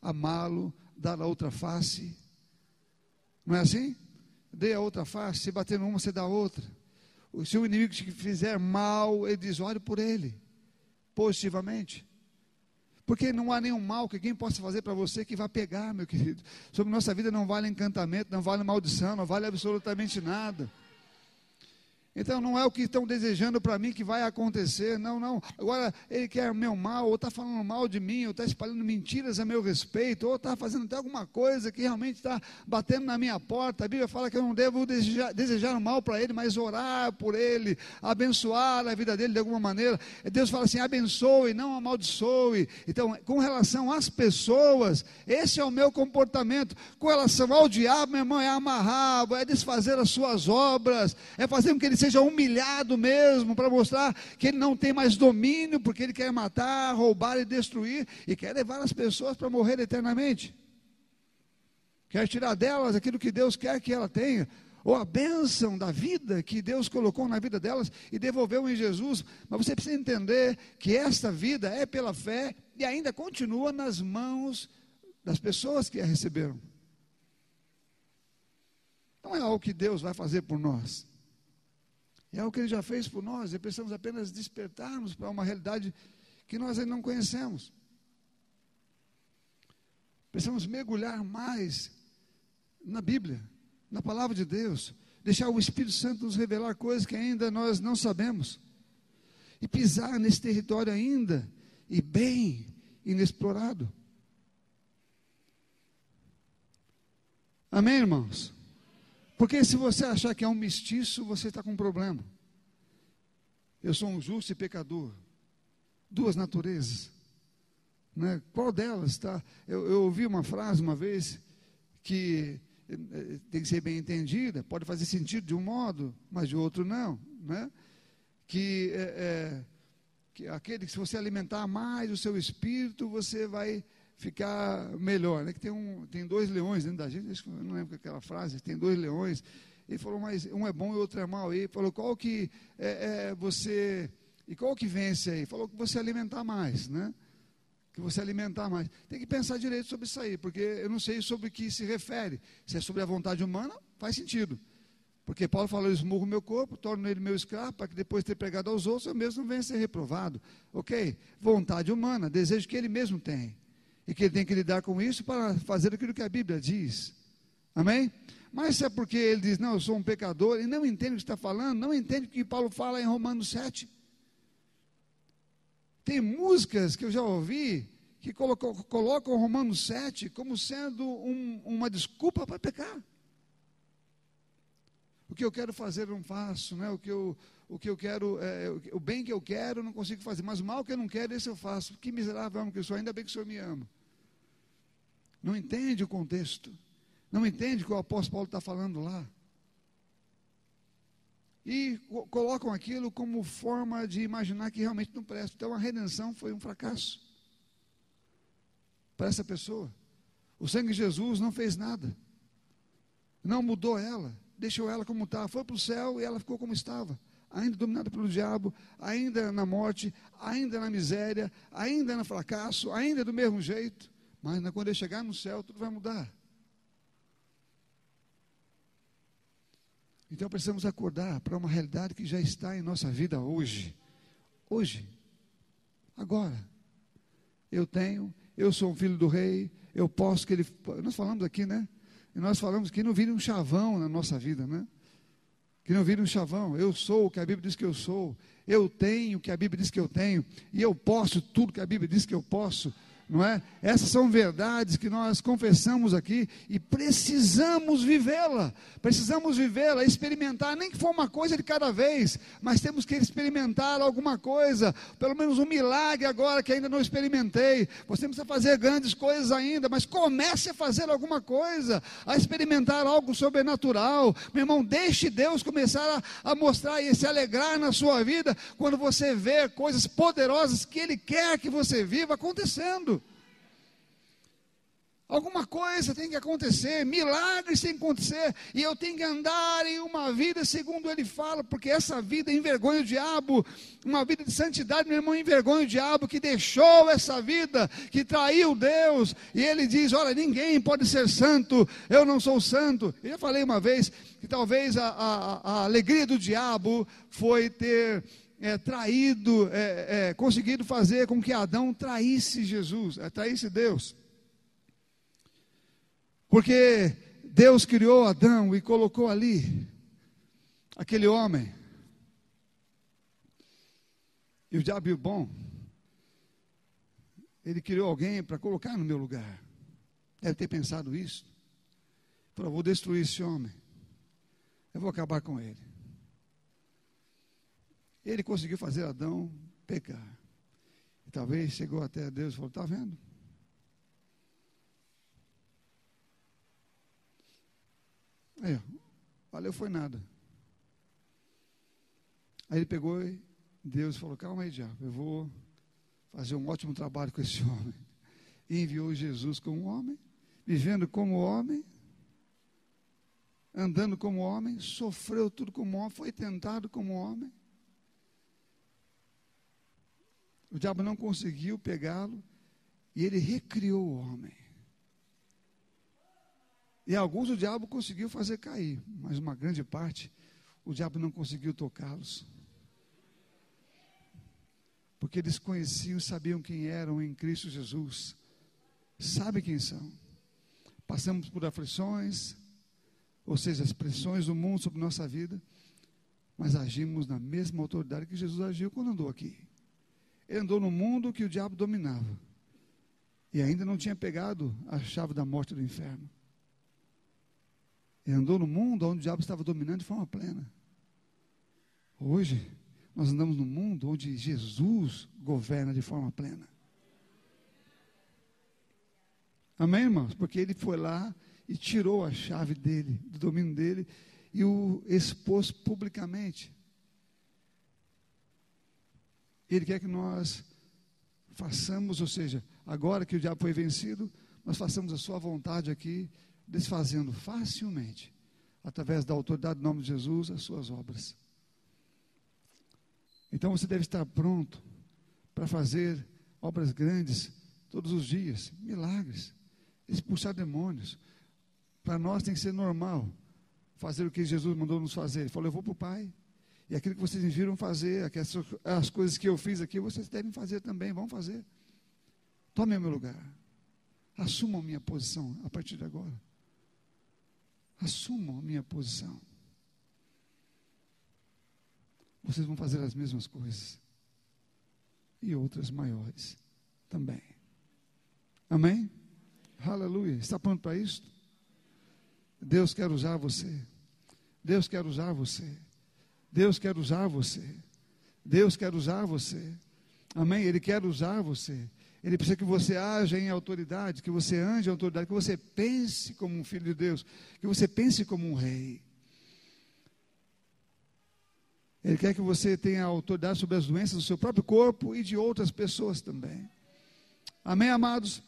Amá-lo, dar a outra face. Não é assim? Dê a outra face, se bater numa, você dá outra. Se o inimigo te fizer mal, ele diz: olhe por ele, positivamente. Porque não há nenhum mal que alguém possa fazer para você que vá pegar, meu querido. Sobre nossa vida não vale encantamento, não vale maldição, não vale absolutamente nada. Então não é o que estão desejando para mim que vai acontecer, não, não. Agora ele quer meu mal, ou está falando mal de mim, ou está espalhando mentiras a meu respeito, ou está fazendo até alguma coisa que realmente está batendo na minha porta. A Bíblia fala que eu não devo desejar, desejar mal para ele, mas orar por ele, abençoar a vida dele de alguma maneira. Deus fala assim: abençoe, não amaldiçoe. Então, com relação às pessoas, esse é o meu comportamento. Com relação ao diabo, meu irmão, é amarrar, é desfazer as suas obras, é fazer com que ele seja humilhado mesmo, para mostrar que ele não tem mais domínio, porque ele quer matar, roubar e destruir, e quer levar as pessoas para morrer eternamente. quer tirar delas aquilo que Deus quer que ela tenha, ou a bênção da vida que Deus colocou na vida delas e devolveu em Jesus. Mas você precisa entender que esta vida é pela fé e ainda continua nas mãos das pessoas que a receberam. Não é algo que Deus vai fazer por nós. É algo que Ele já fez por nós e precisamos apenas despertarmos para uma realidade que nós ainda não conhecemos. Precisamos mergulhar mais na Bíblia, na palavra de Deus, deixar o Espírito Santo nos revelar coisas que ainda nós não sabemos, e pisar nesse território ainda e bem inexplorado. Amém, irmãos? Porque se você achar que é um mestiço, você está com um problema. Eu sou um justo e pecador. Duas naturezas. Né? Qual delas está? Eu, eu ouvi uma frase uma vez que eh, tem que ser bem entendida, pode fazer sentido de um modo, mas de outro não. Né? Que, é, é, que aquele que se você alimentar mais o seu espírito, você vai ficar melhor. Né? Que tem, um, tem dois leões dentro da gente, eu não lembro aquela frase, tem dois leões. Ele falou, mas um é bom e outro é mau. Ele falou, qual que é, é você. E qual que vence aí? Falou que você alimentar mais, né? Que você alimentar mais. Tem que pensar direito sobre isso aí, porque eu não sei sobre o que se refere. Se é sobre a vontade humana, faz sentido. Porque Paulo falou: Eu esmurro meu corpo, torno ele meu escravo, para que depois de ter pregado aos outros, eu mesmo venha ser reprovado. Ok? Vontade humana, desejo que ele mesmo tem e que ele tem que lidar com isso para fazer aquilo que a Bíblia diz. Amém? Mas se é porque ele diz, não, eu sou um pecador, e não entende o que está falando, não entende o que Paulo fala em Romanos 7. Tem músicas que eu já ouvi que colocam, colocam Romanos 7 como sendo um, uma desculpa para pecar. O que eu quero fazer eu não faço, né? o, que eu, o que eu quero, é, o bem que eu quero eu não consigo fazer, mas o mal que eu não quero, esse eu faço. Que miserável amo que eu sou, ainda bem que o Senhor me ama. Não entende o contexto, não entende o que o apóstolo Paulo está falando lá. E colocam aquilo como forma de imaginar que realmente não presta. Então a redenção foi um fracasso para essa pessoa. O sangue de Jesus não fez nada, não mudou ela deixou ela como estava, foi para o céu e ela ficou como estava, ainda dominada pelo diabo, ainda na morte, ainda na miséria, ainda no fracasso, ainda do mesmo jeito. Mas quando ele chegar no céu, tudo vai mudar. Então precisamos acordar para uma realidade que já está em nossa vida hoje. Hoje. Agora. Eu tenho, eu sou um filho do rei, eu posso que ele. Nós falamos aqui, né? E nós falamos que não vire um chavão na nossa vida, né? Que não vire um chavão. Eu sou o que a Bíblia diz que eu sou. Eu tenho o que a Bíblia diz que eu tenho. E eu posso tudo que a Bíblia diz que eu posso não é? Essas são verdades que nós confessamos aqui e precisamos vivê-la. Precisamos vivê-la, experimentar, nem que for uma coisa de cada vez, mas temos que experimentar alguma coisa, pelo menos um milagre agora que ainda não experimentei. Você precisa fazer grandes coisas ainda, mas comece a fazer alguma coisa, a experimentar algo sobrenatural. Meu irmão, deixe Deus começar a, a mostrar e se alegrar na sua vida quando você vê coisas poderosas que Ele quer que você viva acontecendo. Alguma coisa tem que acontecer, milagres tem que acontecer, e eu tenho que andar em uma vida segundo ele fala, porque essa vida envergonha o diabo, uma vida de santidade, meu irmão, envergonha o diabo que deixou essa vida, que traiu Deus, e ele diz: Olha, ninguém pode ser santo, eu não sou santo. Eu já falei uma vez que talvez a, a, a alegria do diabo foi ter é, traído, é, é, conseguido fazer com que Adão traísse Jesus, é, traísse Deus. Porque Deus criou Adão e colocou ali aquele homem. E o diabo bom, ele criou alguém para colocar no meu lugar. Deve ter pensado isso. Falou, vou destruir esse homem. Eu vou acabar com ele. Ele conseguiu fazer Adão pecar. E talvez chegou até Deus e falou: Está vendo? Aí, valeu foi nada. Aí ele pegou e Deus falou: Calma aí, diabo, eu vou fazer um ótimo trabalho com esse homem. E enviou Jesus como homem, vivendo como homem, andando como homem, sofreu tudo como homem, foi tentado como homem. O diabo não conseguiu pegá-lo e ele recriou o homem. E alguns o diabo conseguiu fazer cair, mas uma grande parte o diabo não conseguiu tocá-los. Porque eles conheciam, sabiam quem eram em Cristo Jesus. Sabe quem são. Passamos por aflições, ou seja, as pressões do mundo sobre nossa vida, mas agimos na mesma autoridade que Jesus agiu quando andou aqui. Ele andou no mundo que o diabo dominava. E ainda não tinha pegado a chave da morte do inferno. Ele andou no mundo onde o diabo estava dominando de forma plena. Hoje, nós andamos no mundo onde Jesus governa de forma plena. Amém, irmãos? Porque ele foi lá e tirou a chave dele, do domínio dele, e o expôs publicamente. Ele quer que nós façamos, ou seja, agora que o diabo foi vencido, nós façamos a sua vontade aqui, desfazendo facilmente, através da autoridade do nome de Jesus, as suas obras. Então você deve estar pronto para fazer obras grandes todos os dias, milagres, expulsar demônios. Para nós tem que ser normal fazer o que Jesus mandou nos fazer. Ele falou: Eu vou para o Pai. E aquilo que vocês me viram fazer, as coisas que eu fiz aqui, vocês devem fazer também, vão fazer. Tomem o meu lugar. Assumam minha posição a partir de agora. Assumam a minha posição. Vocês vão fazer as mesmas coisas. E outras maiores também. Amém? Aleluia. Está pronto para isso? Deus quer usar você. Deus quer usar você. Deus quer usar você. Deus quer usar você. Amém? Ele quer usar você. Ele precisa que você haja em autoridade, que você ande em autoridade, que você pense como um filho de Deus, que você pense como um rei. Ele quer que você tenha autoridade sobre as doenças do seu próprio corpo e de outras pessoas também. Amém, amados?